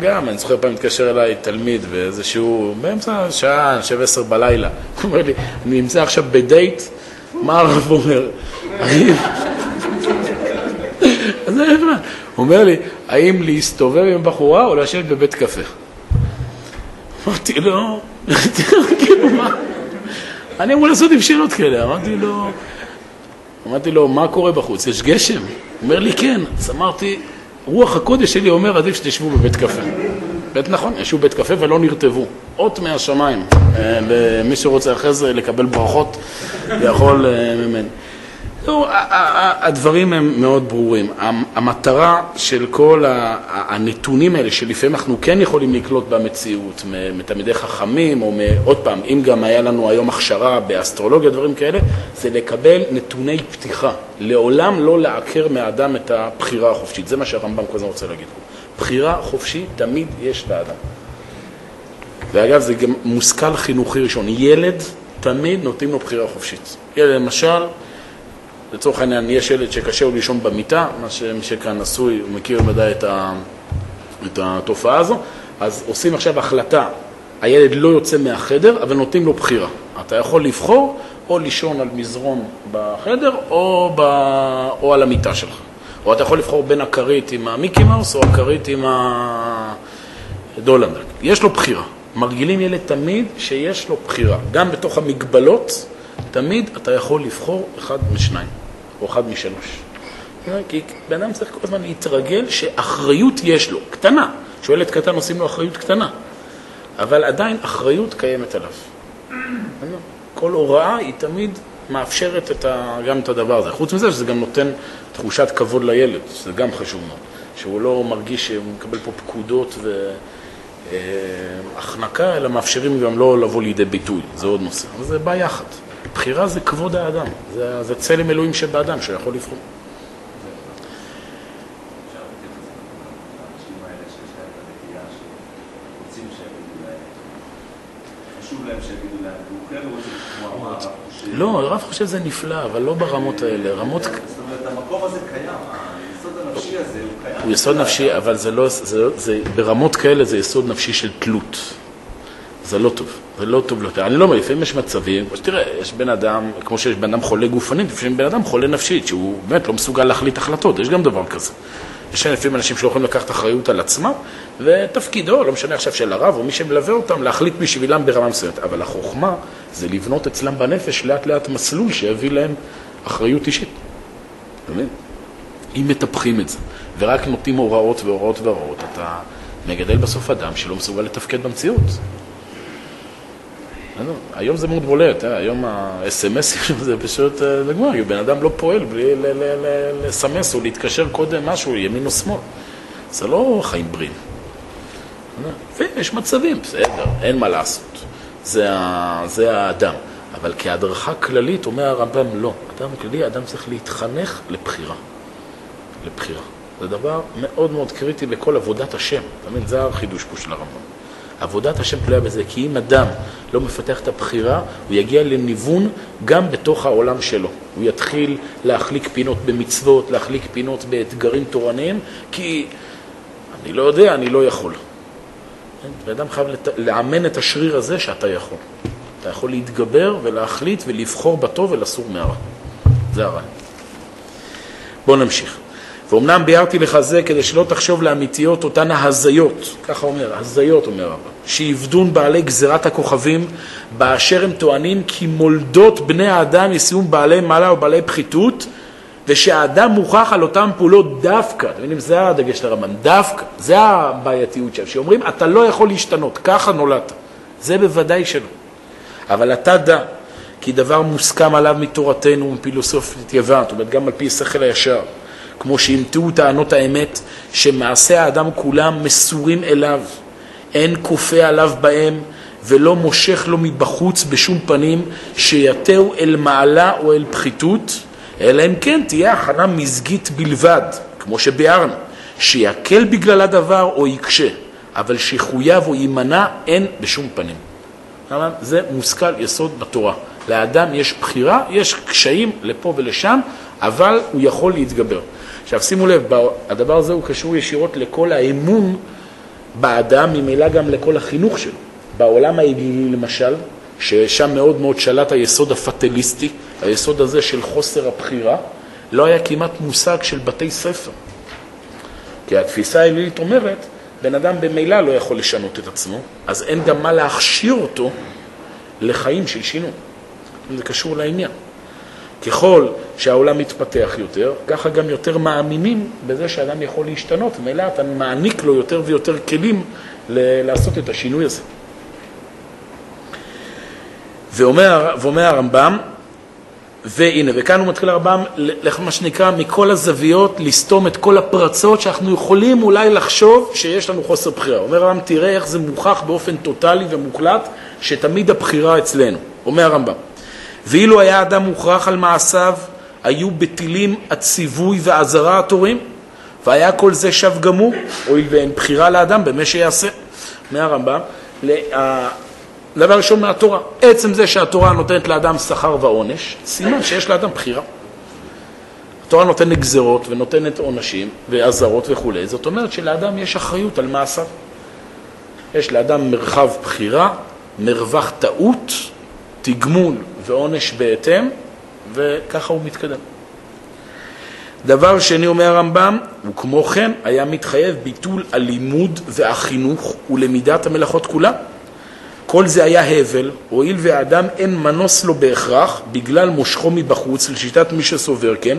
גם, אני זוכר פעם התקשר אליי תלמיד באיזשהו, באמצע השעה, אני חושב עשר בלילה. הוא אומר לי, אני נמצא עכשיו בדייט, מה הרב אומר? אז זה יפה. הוא אומר לי, האם להסתובב עם בחורה או לשבת בבית קפה? אמרתי לו, (laughs) כאילו מה? אני אמור לעשות עם שאלות כאלה, אמרתי לו, אמרתי לו, מה קורה בחוץ? יש גשם? הוא אומר לי, כן. אז אמרתי, רוח הקודש שלי אומר, עדיף שתשבו בבית קפה. בית נכון, ישבו בבית קפה ולא נרטבו. אות מהשמיים. אה, למי שרוצה אחרי זה לקבל ברכות, יכול אה, ממני. ה- הדברים הם מאוד ברורים. המ- המטרה של כל הנתונים האלה, שלפעמים אנחנו כן יכולים לקלוט במציאות, מתלמידי חכמים, או עוד פעם, אם גם היה לנו היום הכשרה באסטרולוגיה, דברים כאלה, זה לקבל נתוני פתיחה. לעולם לא לעקר מהאדם את הבחירה החופשית. זה מה שהרמב"ם כל הזמן רוצה להגיד. בחירה חופשית תמיד יש לאדם. ואגב, זה גם מושכל חינוכי ראשון. ילד, תמיד נותנים לו בחירה חופשית. ילד, למשל, לצורך העניין, יש ילד שקשה לו לישון במיטה, מה שמי שכאן נשוי, הוא מכיר ודאי את, ה, את התופעה הזו, אז עושים עכשיו החלטה, הילד לא יוצא מהחדר, אבל נותנים לו בחירה. אתה יכול לבחור או לישון על מזרון בחדר, או, ב, או על המיטה שלך. או אתה יכול לבחור בין הכרית עם המיקי מאוס, או הכרית עם הדולנדק. יש לו בחירה. מרגילים ילד תמיד שיש לו בחירה. גם בתוך המגבלות, תמיד אתה יכול לבחור אחד משניים, או אחד משלוש. כי בן אדם צריך כל הזמן להתרגל שאחריות יש לו, קטנה. שואלת קטן עושים לו אחריות קטנה, אבל עדיין אחריות קיימת עליו. כל הוראה היא תמיד מאפשרת את ה, גם את הדבר הזה. חוץ מזה שזה גם נותן תחושת כבוד לילד, שזה גם חשוב מאוד. שהוא לא מרגיש שהוא מקבל פה פקודות והחנקה, אלא מאפשרים גם לא לבוא לידי ביטוי, זה עוד נושא. אבל זה בא יחד. בחירה זה כבוד האדם, זה, זה צלם אלוהים שבאדם לבחור. מה הרב חושב. לא, הרב חושב שזה נפלא, אבל לא ברמות האלה. רמות... זאת אומרת, המקום הזה קיים, היסוד הנפשי הזה הוא קיים. הוא יסוד נפשי, אבל זה לא, זה, לא- זה, ברמות כאלה זה יסוד נפשי של תלות. זה לא טוב, זה לא טוב טוב. אני לא אומר, לפעמים יש מצבים, כמו שתראה, יש בן אדם, כמו שיש בן אדם חולה גופנית, לפעמים בן אדם חולה נפשית, שהוא באמת לא מסוגל להחליט החלטות, יש גם דבר כזה. יש לפעמים אנשים שלא יכולים לקחת אחריות על עצמם, ותפקידו, לא משנה עכשיו של הרב או מי שמלווה אותם, להחליט בשבילם ברמה מסוימת. אבל החוכמה זה לבנות אצלם בנפש לאט לאט מסלול שיביא להם אחריות אישית. אתה מבין? אם מטפחים את זה, ורק נותנים הוראות והוראות והוראות, אתה מגדל בסוף אדם שלא מסוגל לתפקד במציאות. בסדר? היום זה מאוד בולט, אה? היום ה-SMSים (laughs) זה פשוט אה, נגמר, כי בן אדם לא פועל בלי לסמס או להתקשר קודם משהו, ימין או שמאל. זה לא חיים בריאים. בסדר? ויש מצבים, בסדר, אין מה לעשות. זה, זה האדם. אבל כהדרכה כללית, אומר הרמב"ם, לא. אדם כללי, אדם צריך להתחנך לבחירה. לבחירה. זה דבר מאוד מאוד קריטי לכל עבודת השם. מבין? זה החידוש פה של הרמב"ם. עבודת השם תלויה בזה, כי אם אדם לא מפתח את הבחירה, הוא יגיע לניוון גם בתוך העולם שלו. הוא יתחיל להחליק פינות במצוות, להחליק פינות באתגרים תורניים, כי אני לא יודע, אני לא יכול. כן? ואדם חייב לת... לאמן את השריר הזה שאתה יכול. אתה יכול להתגבר ולהחליט ולבחור בטוב ולסור מהרע. זה הרעיון. בואו נמשיך. ואומנם ביארתי לך זה כדי שלא תחשוב לאמיתיות אותן ההזיות, ככה אומר, הזיות אומר הרב, שיבדון בעלי גזירת הכוכבים, באשר הם טוענים כי מולדות בני האדם יסיום בעלי מעלה או בעלי פחיתות, ושהאדם מוכרח על אותן פעולות דווקא, אתם מבינים, זה הדגש לרמב"ם, דווקא, זה הבעייתיות שם, שאומרים, אתה לא יכול להשתנות, ככה נולדת, זה בוודאי שלא. אבל אתה דע, כי דבר מוסכם עליו מתורתנו ומפילוסופית יוון, זאת אומרת, גם על פי השכל הישר. כמו שהמתיעו טענות האמת, שמעשי האדם כולם מסורים אליו, אין כופה עליו בהם, ולא מושך לו מבחוץ בשום פנים, שיתהו אל מעלה או אל פחיתות, אלא אם כן תהיה הכנה מזגית בלבד, כמו שביארנו, שיקל בגלל הדבר או יקשה, אבל שיחויב או יימנע אין בשום פנים. זה מושכל יסוד בתורה. לאדם יש בחירה, יש קשיים לפה ולשם, אבל הוא יכול להתגבר. עכשיו שימו לב, הדבר הזה הוא קשור ישירות לכל האמון באדם, ממילא גם לכל החינוך שלו. בעולם האלילי למשל, ששם מאוד מאוד שלט היסוד הפטליסטי, היסוד הזה של חוסר הבחירה, לא היה כמעט מושג של בתי ספר. כי התפיסה האלילית אומרת, בן אדם במילא לא יכול לשנות את עצמו, אז אין גם מה להכשיר אותו לחיים של שינוי. זה קשור לעניין. ככל שהעולם מתפתח יותר, ככה גם יותר מאמינים בזה שאדם יכול להשתנות, ומילא אתה מעניק לו יותר ויותר כלים לעשות את השינוי הזה. ואומר, ואומר הרמב"ם, והנה, וכאן הוא מתחיל הרמב"ם, מה שנקרא, מכל הזוויות, לסתום את כל הפרצות שאנחנו יכולים אולי לחשוב שיש לנו חוסר בחירה. אומר הרמב"ם, תראה איך זה מוכח באופן טוטלי ומוחלט, שתמיד הבחירה אצלנו. אומר הרמב"ם, ואילו היה אדם מוכרח על מעשיו, היו בטילים הציווי והאזהרה התורים, והיה כל זה שב גמור, הואיל ואין בחירה לאדם במה שיעשה. אומר הרמב"ם, דבר ראשון מהתורה, עצם זה שהתורה נותנת לאדם שכר ועונש, סימן שיש לאדם בחירה. התורה נותנת גזרות ונותנת עונשים ואזהרות וכולי, זאת אומרת שלאדם יש אחריות על מעשיו. יש לאדם מרחב בחירה, מרווח טעות, תגמול ועונש בהתאם, וככה הוא מתקדם. דבר שני, אומר הרמב"ם, וכמו כן היה מתחייב ביטול הלימוד והחינוך ולמידת המלאכות כולם. כל זה היה הבל, הואיל והאדם אין מנוס לו בהכרח, בגלל מושכו מבחוץ, לשיטת מי שסובר כן,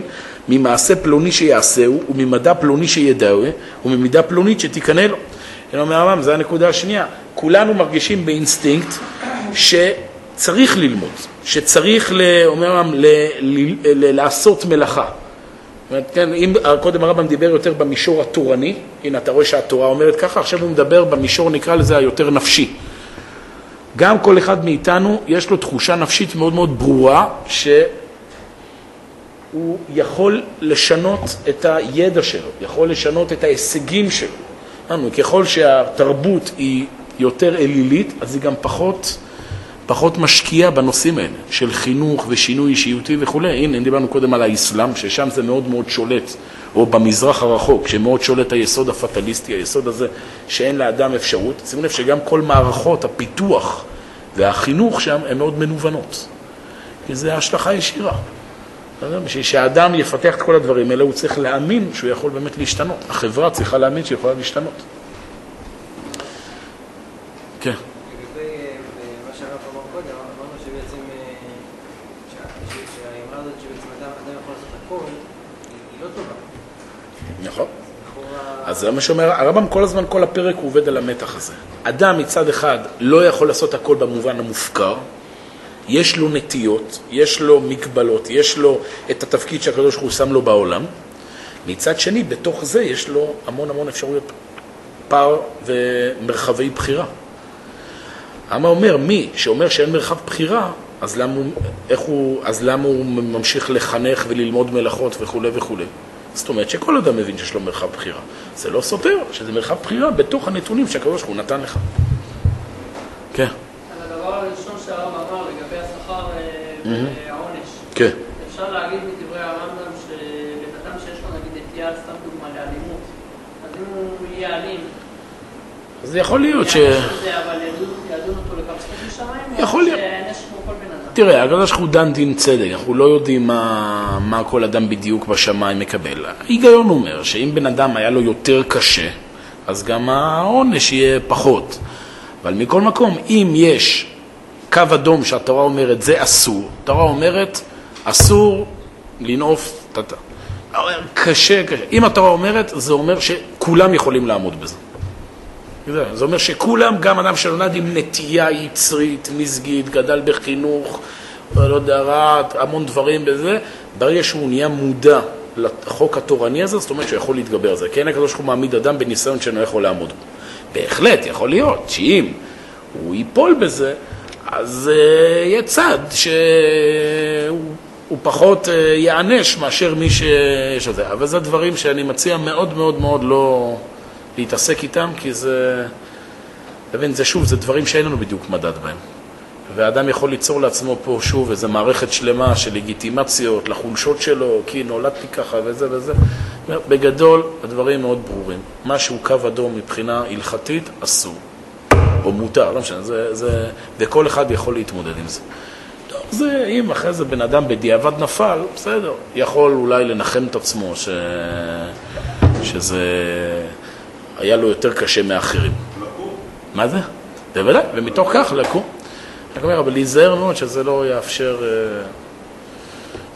ממעשה פלוני שיעשהו, וממדע פלוני שידעו, וממידה פלונית שתיקנה לו. אומר הרמב"ם, זו הנקודה השנייה. כולנו מרגישים באינסטינקט שצריך ללמוד, שצריך, אומר הרמב"ם, לעשות מלאכה. כן, אם קודם הרמב"ם דיבר יותר במישור התורני, הנה אתה רואה שהתורה אומרת ככה, עכשיו הוא מדבר במישור, נקרא לזה, היותר נפשי. גם כל אחד מאיתנו יש לו תחושה נפשית מאוד מאוד ברורה שהוא יכול לשנות את הידע שלו, יכול לשנות את ההישגים שלו. ככל שהתרבות היא יותר אלילית, אז היא גם פחות, פחות משקיעה בנושאים האלה של חינוך ושינוי אישיותי וכולי. הנה, דיברנו קודם על האסלאם, ששם זה מאוד מאוד שולט, או במזרח הרחוק, שמאוד שולט היסוד הפטליסטי, היסוד הזה שאין לאדם אפשרות. שימו לב שגם כל מערכות הפיתוח והחינוך שם הן מאוד מנוונות, כי זה השלכה ישירה. בשביל שהאדם יפתח את כל הדברים האלה, הוא צריך להאמין שהוא יכול באמת להשתנות. החברה צריכה להאמין שהיא יכולה להשתנות. כן. לגבי אה, מה שהרב אמר קודם, אמרנו שבעצם, אה, שה- ש- שהאמרה הזאת שבעצם אדם אדם יכול לעשות הכל, היא היא לא טובה. נכון. לכאורה... אז זה מה שאומר, הרמב"ם כל הזמן, כל הפרק הוא עובד על המתח הזה. אדם מצד אחד לא יכול לעשות הכל במובן המופקר, יש לו נטיות, יש לו מגבלות, יש לו את התפקיד שהקדוש ברוך הוא שם לו בעולם. מצד שני, בתוך זה יש לו המון המון אפשרויות פער ומרחבי בחירה. העם אומר, מי שאומר שאין מרחב בחירה, אז למה הוא, הוא, אז למה הוא ממשיך לחנך וללמוד מלאכות וכולי וכולי? זאת אומרת שכל אדם מבין שיש לו מרחב בחירה. זה לא סותר שזה מרחב בחירה בתוך הנתונים שהקדוש ברוך הוא נתן לך. כן, על הדבר הראשון שהרב אמר לגבי השכר אה, והעונש. כן. אפשר להגיד מדברי הרמב"ם שבן אדם שיש לו נגיד נטייה, סתם דוגמה, לאלימות, אז אם הוא יהיה אלים, אז יכול להיות ש... יענש על זה, אבל ידון ידון אותו לכף זכות משמיים, או יכול להיות. תראה, הקדוש ברוך הוא דן דין צדק, אנחנו לא יודעים מה, מה כל אדם בדיוק בשמיים מקבל. ההיגיון אומר שאם בן אדם היה לו יותר קשה, אז גם העונש יהיה פחות. אבל מכל מקום, אם יש קו אדום שהתורה אומרת זה אסור, התורה אומרת אסור לנעוף. קשה, קשה. אם התורה אומרת, זה אומר שכולם יכולים לעמוד בזה. זה, זה אומר שכולם, גם אדם שנולד עם נטייה יצרית, מזגית, גדל בחינוך, לא יודע, רעת, המון דברים בזה, ברגע שהוא נהיה מודע לחוק התורני הזה, זאת אומרת שהוא יכול להתגבר על זה. כן, הקדוש ברוך הוא מעמיד אדם בניסיון שאינו יכול לעמוד בו. בהחלט, יכול להיות שאם הוא ייפול בזה, אז uh, יהיה צד שהוא הוא פחות uh, ייענש מאשר מי שיש לזה. אבל זה דברים שאני מציע מאוד מאוד מאוד לא להתעסק איתם, כי זה, אתה מבין, זה שוב, זה דברים שאין לנו בדיוק מדד בהם. והאדם יכול ליצור לעצמו פה שוב איזו מערכת שלמה של לגיטימציות לחולשות שלו, כי נולדתי ככה וזה וזה. בגדול, הדברים מאוד ברורים. משהו קו אדום מבחינה הלכתית, אסור. או מותר, לא משנה, זה, זה, וכל אחד יכול להתמודד עם זה. טוב, זה, אם אחרי זה בן אדם בדיעבד נפל, בסדר, יכול אולי לנחם את עצמו ש... שזה היה לו יותר קשה מאחרים. מה זה? בוודאי, ומתוך כך לקום. אני אומר, אבל להיזהר מאוד שזה לא יאפשר...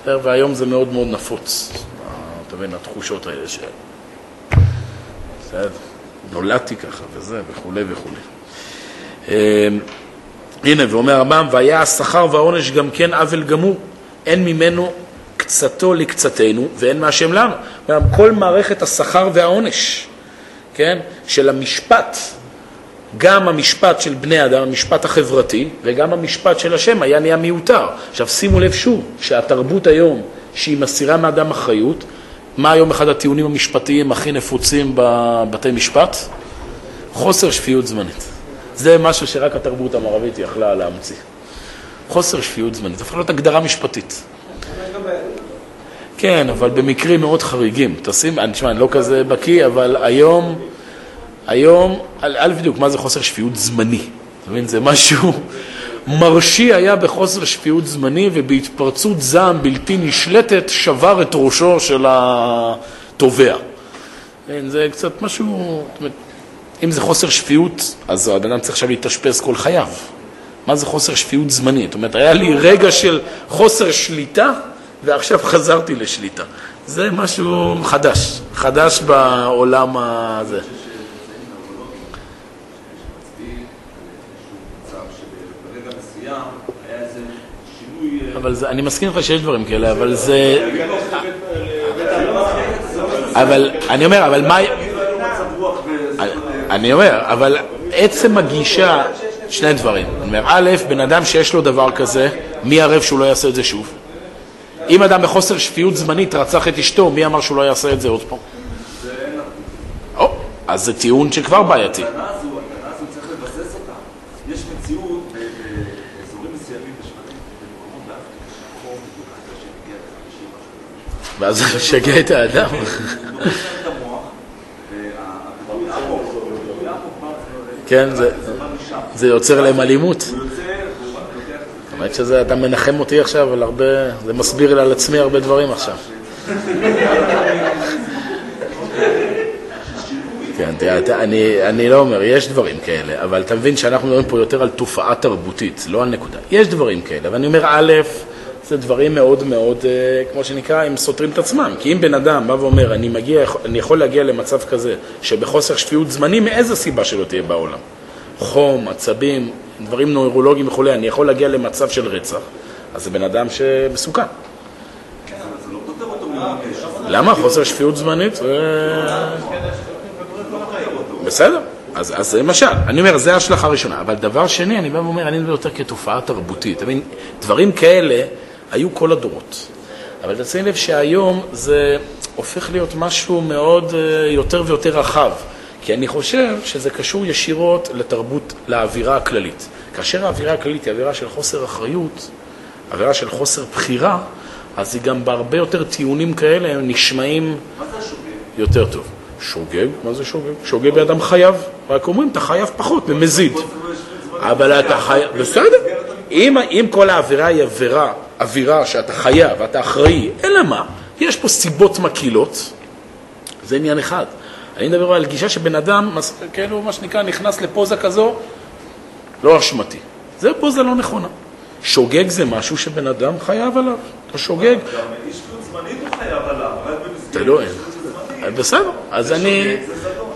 אה, והיום זה מאוד מאוד נפוץ, אתה מבין, התחושות האלה ש... בסדר, נולדתי ככה וזה וכולי וכולי. אה, הנה, ואומר הרמב"ם, והיה השכר והעונש גם כן עוול גמור, אין ממנו קצתו לקצתנו ואין מהשם לנו. כל מערכת השכר והעונש, כן, של המשפט, גם המשפט של בני אדם, המשפט החברתי, וגם המשפט של השם היה נהיה מיותר. עכשיו שימו לב שוב, שהתרבות היום, שהיא מסירה מאדם אחריות, מה היום אחד הטיעונים המשפטיים הכי נפוצים בבתי משפט? חוסר שפיות זמנית. זה משהו שרק התרבות המערבית יכלה להמציא. חוסר שפיות זמנית, יכול להיות הגדרה משפטית. כן, אבל במקרים מאוד חריגים. תשים, אני תשמע, אני לא כזה בקיא, אבל היום, היום, א' א', בדיוק, מה זה חוסר שפיות זמני? אתה מבין? זה משהו (laughs) מרשי היה בחוסר שפיות זמני ובהתפרצות זעם בלתי נשלטת שבר את ראשו של התובע. כן, זה קצת משהו, זאת אומרת, אם זה חוסר שפיות, אז הבן אדם צריך עכשיו להתאשפז כל חייו. מה זה חוסר שפיות זמני? זאת אומרת, היה לי רגע של חוסר שליטה, ועכשיו חזרתי לשליטה. זה משהו חדש, חדש בעולם הזה. שינוי... אבל זה, אני מסכים איתך שיש דברים כאלה, אבל זה... אבל אני אומר, אבל מה... אני אומר, אבל עצם הגישה שני דברים. אני אומר, א', בן אדם שיש לו דבר כזה, מי ערב שהוא לא יעשה את זה שוב? אם אדם בחוסר שפיות זמנית רצח את אשתו, מי אמר שהוא לא יעשה את זה עוד פעם? אז זה טיעון שכבר בעייתי. הטענה הזו, הטענה הזו צריך לבסס אותה. יש מציאות באזורים מסוימים בשבטים, במקומות באפריקה, חום מדוקה שמגיע ל-50 ואז זה משגע את האדם. (laughs) כן. זה יוצר להם אלימות. הוא יוצא, והוא רק לוקח את זה. האמת שזה, אתה מנחם אותי עכשיו על הרבה, זה מסביר לי על עצמי הרבה דברים עכשיו. כן, תראה, אתה- אני, אני לא אומר, יש דברים כאלה, אבל אתה מבין שאנחנו מדברים פה יותר על תופעה תרבותית, לא על נקודה. יש דברים כאלה, ואני אומר, א', זה דברים מאוד מאוד, אה, כמו שנקרא, הם סותרים את עצמם. כי אם בן אדם בא ואומר, אני, מגיע, אני יכול להגיע למצב כזה, שבחוסר שפיות זמני, מאיזה סיבה שלא תהיה בעולם, חום, עצבים, דברים נוירולוגיים וכולי, אני יכול להגיע למצב של רצח, אז זה בן אדם שמסוכן. למה? חוסר שפיות זמנית? זה... בסדר, אז, זה למשל, אני אומר, זה השלכה ראשונה, אבל דבר שני, אני בא ואומר, אני מדבר יותר כתופעה תרבותית. דברים כאלה היו כל הדורות, אבל תשים לב שהיום זה הופך להיות משהו מאוד אה, יותר ויותר רחב, כי אני חושב שזה קשור ישירות לתרבות, לאווירה הכללית. כאשר האווירה הכללית היא אווירה של חוסר אחריות, אווירה של חוסר בחירה, אז היא גם בהרבה יותר טיעונים כאלה הם נשמעים? יותר טוב. שוגג? מה זה שוגג? שוגג באדם חייב, רק אומרים, אתה חייב פחות, במזיד. אבל אתה חייב, בסדר. אם, אם כל האווירה היא אווירה, אווירה שאתה חייב, אתה אחראי, אלא מה? יש פה סיבות מקהילות, זה עניין אחד. אני מדבר על גישה שבן אדם, כאילו, מה שנקרא, נכנס לפוזה כזו, לא אשמתי. זה פוזה לא נכונה. שוגג זה משהו שבן אדם חייב עליו. אתה שוגג, גם איש שפיות זמנית הוא חייב עליו, רק במסגרת תלוי. שפיות זמנית. בסדר, אז אני.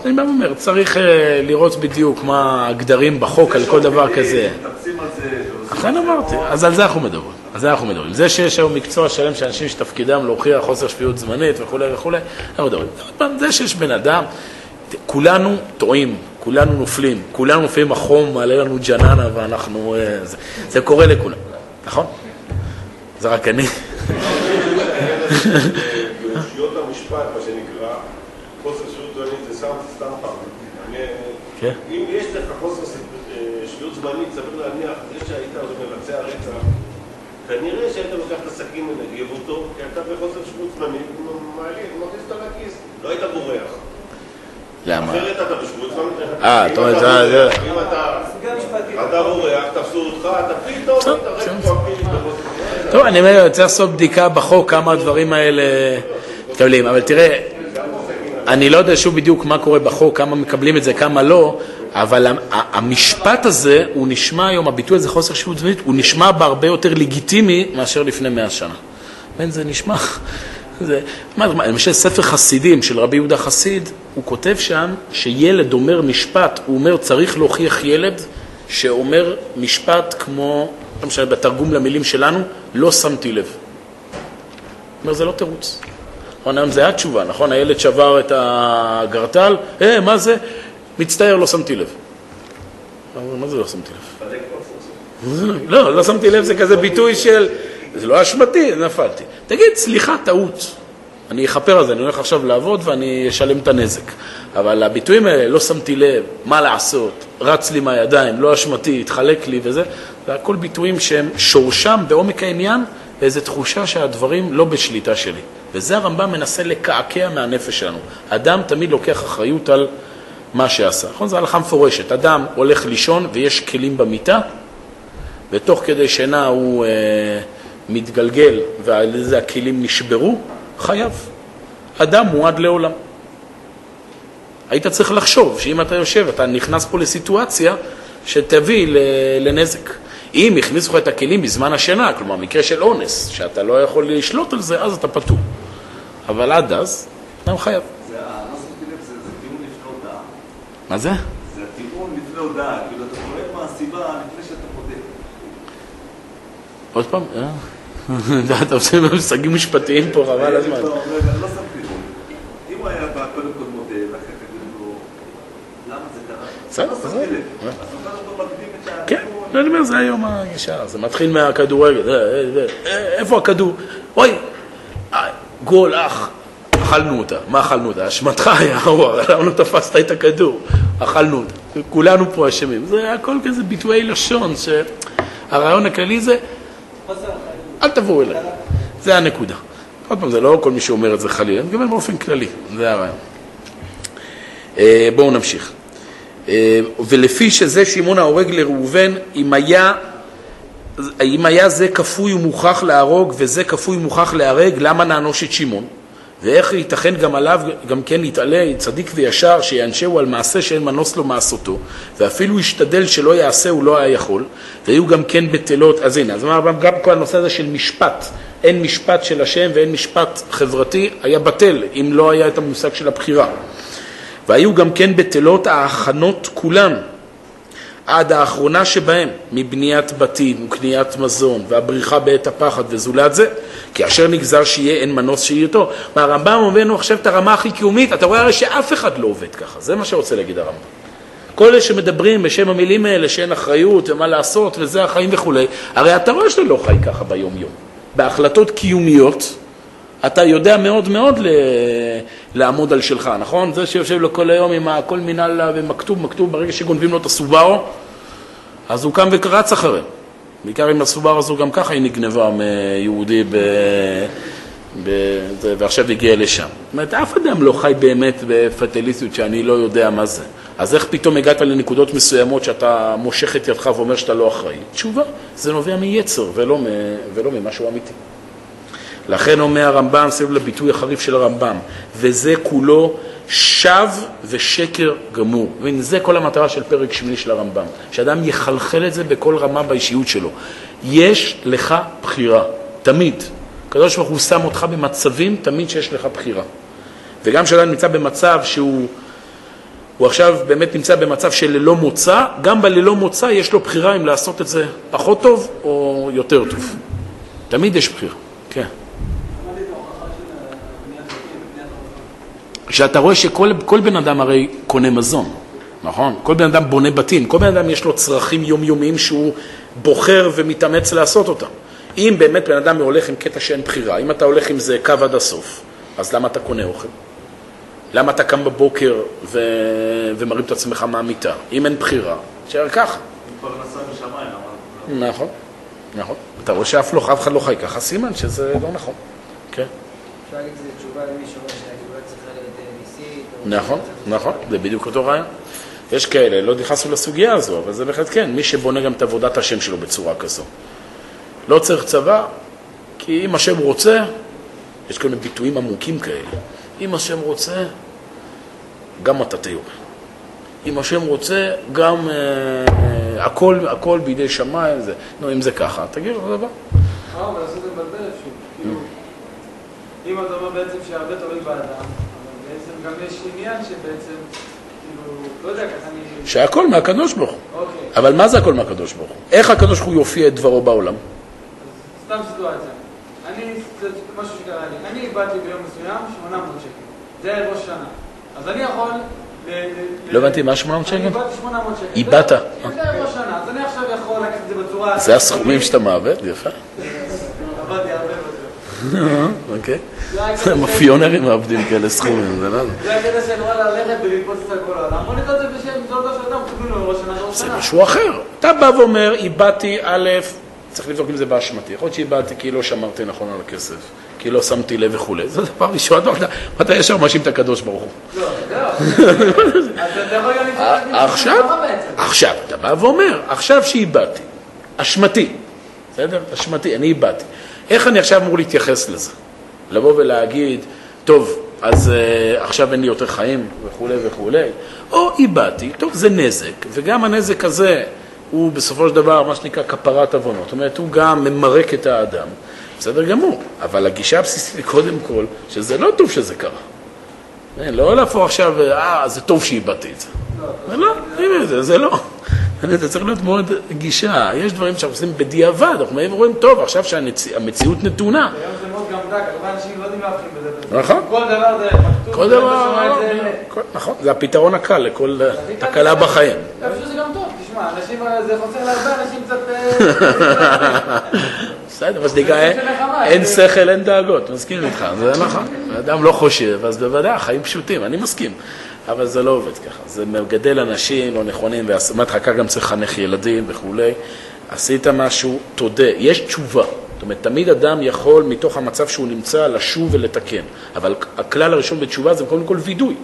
אני בא ואומר, צריך אה, לראות בדיוק מה הגדרים בחוק על כל דבר כזה. על זה אמרתי. אז על זה אנחנו מדברים. על זה אנחנו מדברים. זה שיש היום מקצוע שלם של אנשים שתפקידם להוכיח חוסר שפיות זמנית וכולי וכולי, אנחנו מדברים. עוד פעם, זה שיש בן אדם, כולנו טועים, כולנו נופלים, כולנו לפעמים החום מעלה לנו ג'ננה ואנחנו... אה, זה, זה קורה לכולם, נכון? זה רק אני. באושיות המשפט, מה שנקרא, חוסר שפיות זמנית זה סתם סתם פעם. אני- כן. אם יש לך חוסר ש- אה, שפיות זמנית, סביר להניח, זה שהיית מבצע רצח, כנראה שהיית לוקח את הסכין ומנגב אותו, כי אתה בחוסר שפיות זמנית, מעליב, מכניס אותו לכיס. לא היית בורח. למה? אחרת אתה בשפיות זמנית. אה, אתה אומר, אתה זה- אם אתה... אתה בורח, תפסו אותך, אתה פתאום הפיל בחוסר טוב, אני אומר, צריך לעשות בדיקה בחוק כמה הדברים האלה מתקבלים, אבל תראה, אני לא יודע שוב בדיוק מה קורה בחוק, כמה מקבלים את זה, כמה לא, אבל המשפט הזה, הוא נשמע היום, הביטוי הזה, חוסר שפיות זמנית, הוא נשמע בהרבה יותר לגיטימי מאשר לפני מאה שנה. בין זה נשמע, (laughs) זה, מה, למשל ספר חסידים של רבי יהודה חסיד, הוא כותב שם שילד אומר משפט, הוא אומר צריך להוכיח ילד שאומר משפט כמו, לא משנה, בתרגום למילים שלנו, לא שמתי לב. הוא אומר, זה לא תירוץ. נכון, היום זה היה תשובה, נכון? הילד שבר את הגרטל, אה, מה זה? מצטער, לא שמתי לב. מה זה לא שמתי לב? לא, לא שמתי לב זה כזה ביטוי של, זה לא אשמתי, נפלתי. תגיד, סליחה, טעות. אני אכפר על זה, אני הולך עכשיו לעבוד ואני אשלם את הנזק. אבל הביטויים האלה, לא שמתי לב, מה לעשות, רץ לי מהידיים, לא אשמתי, התחלק לי וזה, זה הכל ביטויים שהם שורשם בעומק העניין איזו תחושה שהדברים לא בשליטה שלי. וזה הרמב"ם מנסה לקעקע מהנפש שלנו. אדם תמיד לוקח אחריות על מה שעשה. נכון? זו הלכה מפורשת. אדם הולך לישון ויש כלים במיטה, ותוך כדי שינה הוא אה, מתגלגל ועל זה הכלים נשברו, חייב. אדם מועד לעולם. היית צריך לחשוב שאם אתה יושב, אתה נכנס פה לסיטואציה שתביא לנזק. אם הכניסו לך את הכלים בזמן השינה, כלומר מקרה של אונס, שאתה לא יכול לשלוט על זה, אז אתה פטור. אבל עד אז, אדם חייב. זה ה- לא שמתי לב, זה זה טיעון לפני הודעה. מה זה? זה הטיעון לפני הודעה, כאילו אתה קורא מה הסיבה לפני שאתה בודק. עוד פעם? אה? (laughs) אתה עושה מושגים משפטיים פה, חבל הזמן. לא שמתי לב. אם הוא היה בא קודם כל מודה, לו, למה זה קרה? בסדר, לא בסדר. לב. אז הוא קודם כל מקדים את ה... כן, אני אומר, זה היום הישר, זה מתחיל מהכדורגל, זה- איפה הכדור? אוי, אה, גול, אח, אכלנו אותה. מה אכלנו אותה? אשמתך היה, למה לא תפסת את הכדור? אכלנו אותה. כולנו פה אשמים. זה הכל כזה ביטויי לשון, שהרעיון הכללי זה, אל תבואו אליי. זה הנקודה. עוד פעם, זה לא כל מי שאומר את זה חלילה, אני מדבר באופן כללי, זה הרעיון. אה, בואו נמשיך. אה, ולפי שזה שמעון ההורג לראובן, אם היה, אם היה זה כפוי ומוכרח להרוג וזה כפוי ומוכרח להרג, למה נענוש את שמעון? ואיך ייתכן גם עליו גם כן יתעלה צדיק וישר שיענשהו על מעשה שאין מנוס לו מעשותו ואפילו ישתדל שלא יעשה הוא לא היה יכול והיו גם כן בטלות, אז הנה, אז הרמב"ם, גם כל הנושא הזה של משפט, אין משפט של השם ואין משפט חברתי, היה בטל אם לא היה את המושג של הבחירה. והיו גם כן בטלות ההכנות כולן, עד האחרונה שבהם, מבניית בתים וקניית מזון והבריחה בעת הפחד וזולת זה, כי אשר נגזר שיהיה אין מנוס שיהיה אותו. והרמב"ם אומר לנו עכשיו את הרמה הכי קיומית, אתה רואה הרי שאף אחד לא עובד ככה, זה מה שרוצה להגיד הרמב"ם. כל אלה שמדברים בשם המילים האלה שאין אחריות ומה לעשות וזה החיים וכולי, הרי אתה רואה שאתה לא חי ככה ביום יום. בהחלטות קיומיות, אתה יודע מאוד מאוד ל... לעמוד על שלך, נכון? זה שיושב לו כל היום עם כל מינהל ומכתוב, מכתוב, ברגע שגונבים לו את הסובארו, אז הוא קם ורץ אחריהם. בעיקר אם הסובארו הזו גם ככה היא נגנבה מיהודי ב... ב... ועכשיו הגיע לשם. זאת אומרת, אף אדם לא חי באמת בפטליסטיות שאני לא יודע מה זה. אז איך פתאום הגעת לנקודות מסוימות שאתה מושך את ידך ואומר שאתה לא אחראי? תשובה, זה נובע מיצר ולא, מ... ולא ממשהו אמיתי. לכן אומר הרמב"ם, לב לביטוי החריף של הרמב"ם, וזה כולו שווא ושקר גמור. והנה, זה כל המטרה של פרק שמיני של הרמב"ם, שאדם יחלחל את זה בכל רמה באישיות שלו. יש לך בחירה, תמיד. הקדוש ברוך הוא שם אותך במצבים תמיד שיש לך בחירה. וגם כשאדם נמצא במצב שהוא הוא עכשיו באמת נמצא במצב של ללא מוצא, גם בללא מוצא יש לו בחירה אם לעשות את זה פחות טוב או יותר טוב. תמיד יש בחירה, כשאתה רואה שכל כל בן אדם הרי קונה מזון, נכון? כל בן אדם בונה בתים, כל בן אדם יש לו צרכים יומיומיים שהוא בוחר ומתאמץ לעשות אותם. אם באמת בן אדם הולך עם קטע שאין בחירה, אם אתה הולך עם זה קו עד הסוף, אז למה אתה קונה אוכל? למה אתה קם בבוקר ו... ומרים את עצמך מהמיטה? אם אין בחירה, תשאר ככה. פרנסה משמיים, אמרנו. נכון, נכון. אתה רואה שאף לא, אף אחד לא חי ככה, סימן שזה לא נכון. כן. אפשר להגיד שזה תשובה למי שאומר שהגאולה צריכה להיות אה, ניסית. או נכון, נכון, זה בדיוק אותו רעיון. יש כאלה, לא נכנסנו לסוגיה הזו, אבל זה בהחלט כן, מי שבונה גם את עבודת השם שלו בצורה כזו. לא צריך צבא, כי אם השם רוצה, יש כל מיני ביטויים עמוקים כאלה. אם השם רוצה, גם אתה תיורה. אם השם רוצה, גם אה, אה, הכל, הכל בידי שמיים. זה. נו, אם זה ככה, תגיד אותו דבר. אה, אבל זה מבלבל. כאילו, אם אתה אומר בעצם שהרבה תלוי באדם, בעצם גם יש עניין שבעצם, כאילו, לא יודע, ככה אני... שהכל מהקדוש ברוך הוא. אוקיי, אבל מה זה הכל מהקדוש ברוך הוא? איך הקדוש ברוך הוא יופיע את דברו בעולם? סתם סיטואציה. אני, זה משהו שקרה לי. אני איבדתי ביום מסוים 800 שקל. זה היה ראש שנה. אז אני יכול... לא הבנתי, מה 800 שקל? אני איבדתי 800 שקל. איבדת? זה- היה ראש שנה. אז אני עכשיו יכול לקחת את זה בצורה... זה הסכומים שאתה מאבד? יפה. עבדתי הרבה בזה. אוקיי. זה כזה- מאפיונרים מאבדים כאלה סכומים, זה לא... זה הקטע של וואלה ללכת ולתפוס את כל העולם. בוא נקרא את זה בשם, זה אותו של אדם, לו ראש שנה, ראש זה. משהו אחר. אתה בא ואומר, איבדתי א', צריך לבדוק אם זה באשמתי. יכול להיות שאיבדתי כי לא שמרתי נכון על הכסף, כי לא שמתי לב וכולי. זה דבר ראשון, אתה- ישר מאשים את הקדוש ברוך הוא. לא, זהו. עכשיו? עכשיו, אתה בא ואומר, עכשיו שאיבדתי, אשמתי, בסדר? אשמתי, אני איבדתי. איך אני עכשיו אמור להתייחס לזה? לבוא ולהגיד, טוב, אז uh, עכשיו אין לי יותר חיים וכולי וכולי, או איבדתי, טוב, זה נזק, וגם הנזק הזה הוא בסופו של דבר מה שנקרא כפרת עוונות, זאת אומרת, הוא גם ממרק את האדם, בסדר גמור, אבל הגישה הבסיסית היא קודם כל, שזה לא טוב שזה קרה. כן, לא להפוך עכשיו, אה, זה טוב שאיבדתי את זה. לא, זה לא. זה צריך להיות מאוד גישה. יש דברים שאנחנו עושים בדיעבד, אנחנו באים ורואים, טוב, עכשיו שהמציאות נתונה. היום זה מאוד גם דק, הרבה אנשים לא יודעים להבחין בזה. נכון. כל דבר זה כל דבר, זה- כל- נכון, זה הפתרון הקל לכל תקלה בחיים. שזה גם טוב, תשמע, שמע, אנשים, זה חוסר להרבה אנשים קצת... אה, (laughs) בסדר, מה שנקרא, זה אין- זה- שכל, אין דאגות, מסכים איתך, זה נכון. אדם לא חושב, אז בוודאי, החיים פשוטים, אני מסכים. אבל זה לא עובד ככה, זה מגדל אנשים לא נכונים, לך, ככה גם צריך לחנך ילדים וכולי. עשית משהו, תודה, יש תשובה. זאת אומרת, תמיד אדם יכול, מתוך המצב שהוא נמצא, לשוב ולתקן. אבל הכלל הראשון בתשובה זה קודם כל וידוי.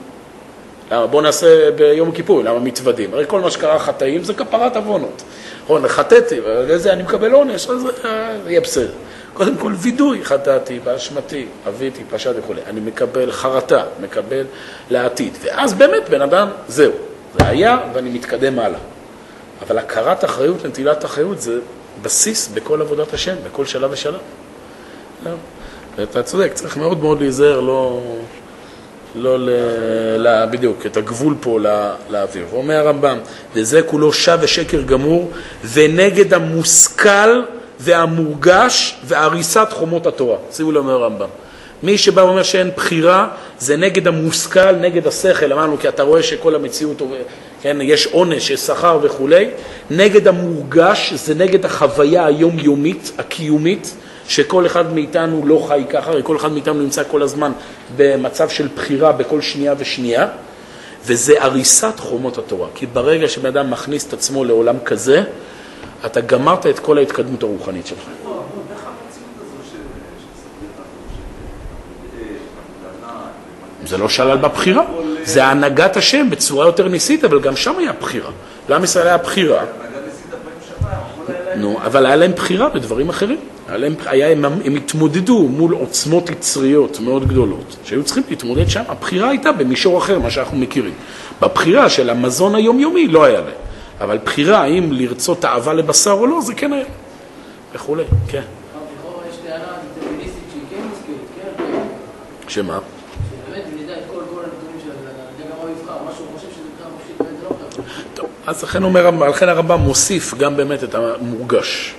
למה? בוא נעשה ביום כיפור, למה מתוודים? הרי כל מה שקרה חטאים זה כפרת עוונות. נכון, חטאתי, לזה אני מקבל עונש, אז אה, יהיה בסדר. קודם כל וידוי, חטאתי, באשמתי, אביתי, פשעתי וכו'. אני מקבל חרטה, מקבל לעתיד. ואז באמת בן אדם, זהו, זה היה ואני מתקדם הלאה. אבל הכרת אחריות, נטילת אחריות, זה בסיס בכל עבודת השם, בכל שלב ושלב. ואתה צודק, צריך מאוד מאוד להיזהר, לא... לא ל... ל... בדיוק, את הגבול פה לה... להעביר. ואומר הרמב"ם, וזה כולו שב ושקר גמור, ונגד המושכל והמורגש והריסת חומות התורה. שימו לב, אומר הרמב"ם. מי שבא ואומר שאין בחירה, זה נגד המושכל, נגד השכל, אמרנו, כי אתה רואה שכל המציאות, כן, יש עונש, יש שכר וכולי. נגד המורגש, זה נגד החוויה היומיומית, הקיומית, שכל אחד מאיתנו לא חי ככה, הרי כל אחד מאיתנו נמצא כל הזמן במצב של בחירה בכל שנייה ושנייה, וזה הריסת חומות התורה. כי ברגע שבן אדם מכניס את עצמו לעולם כזה, אתה גמרת את כל ההתקדמות הרוחנית שלך. של זה לא שלל בבחירה, זה הנהגת השם בצורה יותר ניסית, אבל גם שם היה בחירה. לעם ישראל היה בחירה. נו, אבל היה להם בחירה בדברים אחרים. היה, הם התמודדו מול עוצמות יצריות מאוד גדולות, שהיו צריכים להתמודד שם. הבחירה הייתה במישור אחר, מה שאנחנו מכירים. בבחירה של המזון היומיומי לא היה להם. אבל בחירה האם לרצות אהבה לבשר או לא, זה כן היה. וכולי, כן. שמה? אז לכן אומר, לכן הרמב"ם מוסיף גם באמת את המורגש.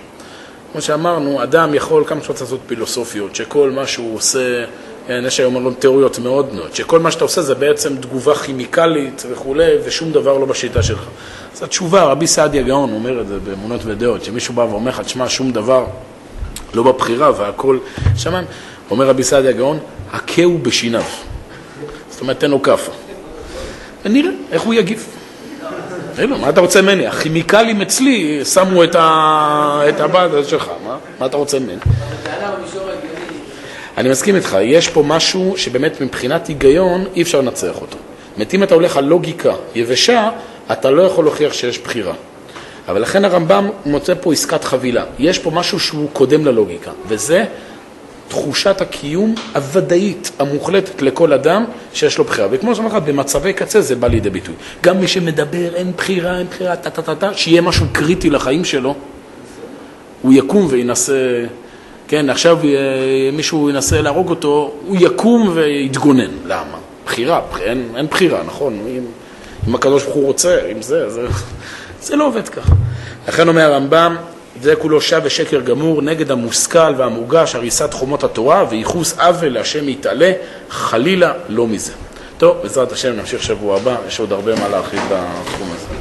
כמו שאמרנו, אדם יכול כמה שעות לעשות פילוסופיות, שכל מה שהוא עושה, יש היום אלון תיאוריות מאוד מאוד, שכל מה שאתה עושה זה בעצם תגובה כימיקלית וכולי, ושום דבר לא בשיטה שלך. אז התשובה, רבי סעדיה גאון אומר את זה באמונות ודעות, שמישהו בא ואומר לך, תשמע, שום דבר לא בבחירה והכל שמיים, אומר רבי סעדיה גאון, הכהו בשיניו. זאת אומרת, תן לו כאפה. ונראה איך הוא יגיב. תגיד לו, מה אתה רוצה ממני? הכימיקלים אצלי שמו את, הבד שלך? מה אתה רוצה ממני? אני מסכים איתך, יש פה משהו שבאמת מבחינת היגיון אי אפשר לנצח אותו. זאת אומרת, אם אתה הולך על לוגיקה יבשה, אתה לא יכול להוכיח שיש בחירה. אבל לכן הרמב"ם מוצא פה עסקת חבילה. יש פה משהו שהוא קודם ללוגיקה, וזה תחושת הקיום הוודאית, המוחלטת לכל אדם שיש לו בחירה. וכמו שאמרתי לך, במצבי קצה זה בא לידי ביטוי. גם מי שמדבר, אין בחירה, אין בחירה, טה-טה-טה, שיהיה משהו קריטי לחיים שלו, הוא יקום וינסה, עכשיו אה, מישהו ינסה להרוג אותו, הוא יקום ויתגונן. למה? בחירה, בח- אין, אין בחירה, נכון? אם, אם הקדוש ברוך הוא רוצה, אם זה, זה, (laughs) זה לא עובד ככה. לכן אומר הרמב"ם, זה כולו שב ושקר גמור נגד המושכל והמורגש, הריסת חומות התורה וייחוס עוול להשם יתעלה, חלילה לא מזה. טוב, בעזרת השם נמשיך שבוע הבא, יש עוד הרבה מה להרחיב בתחום הזה.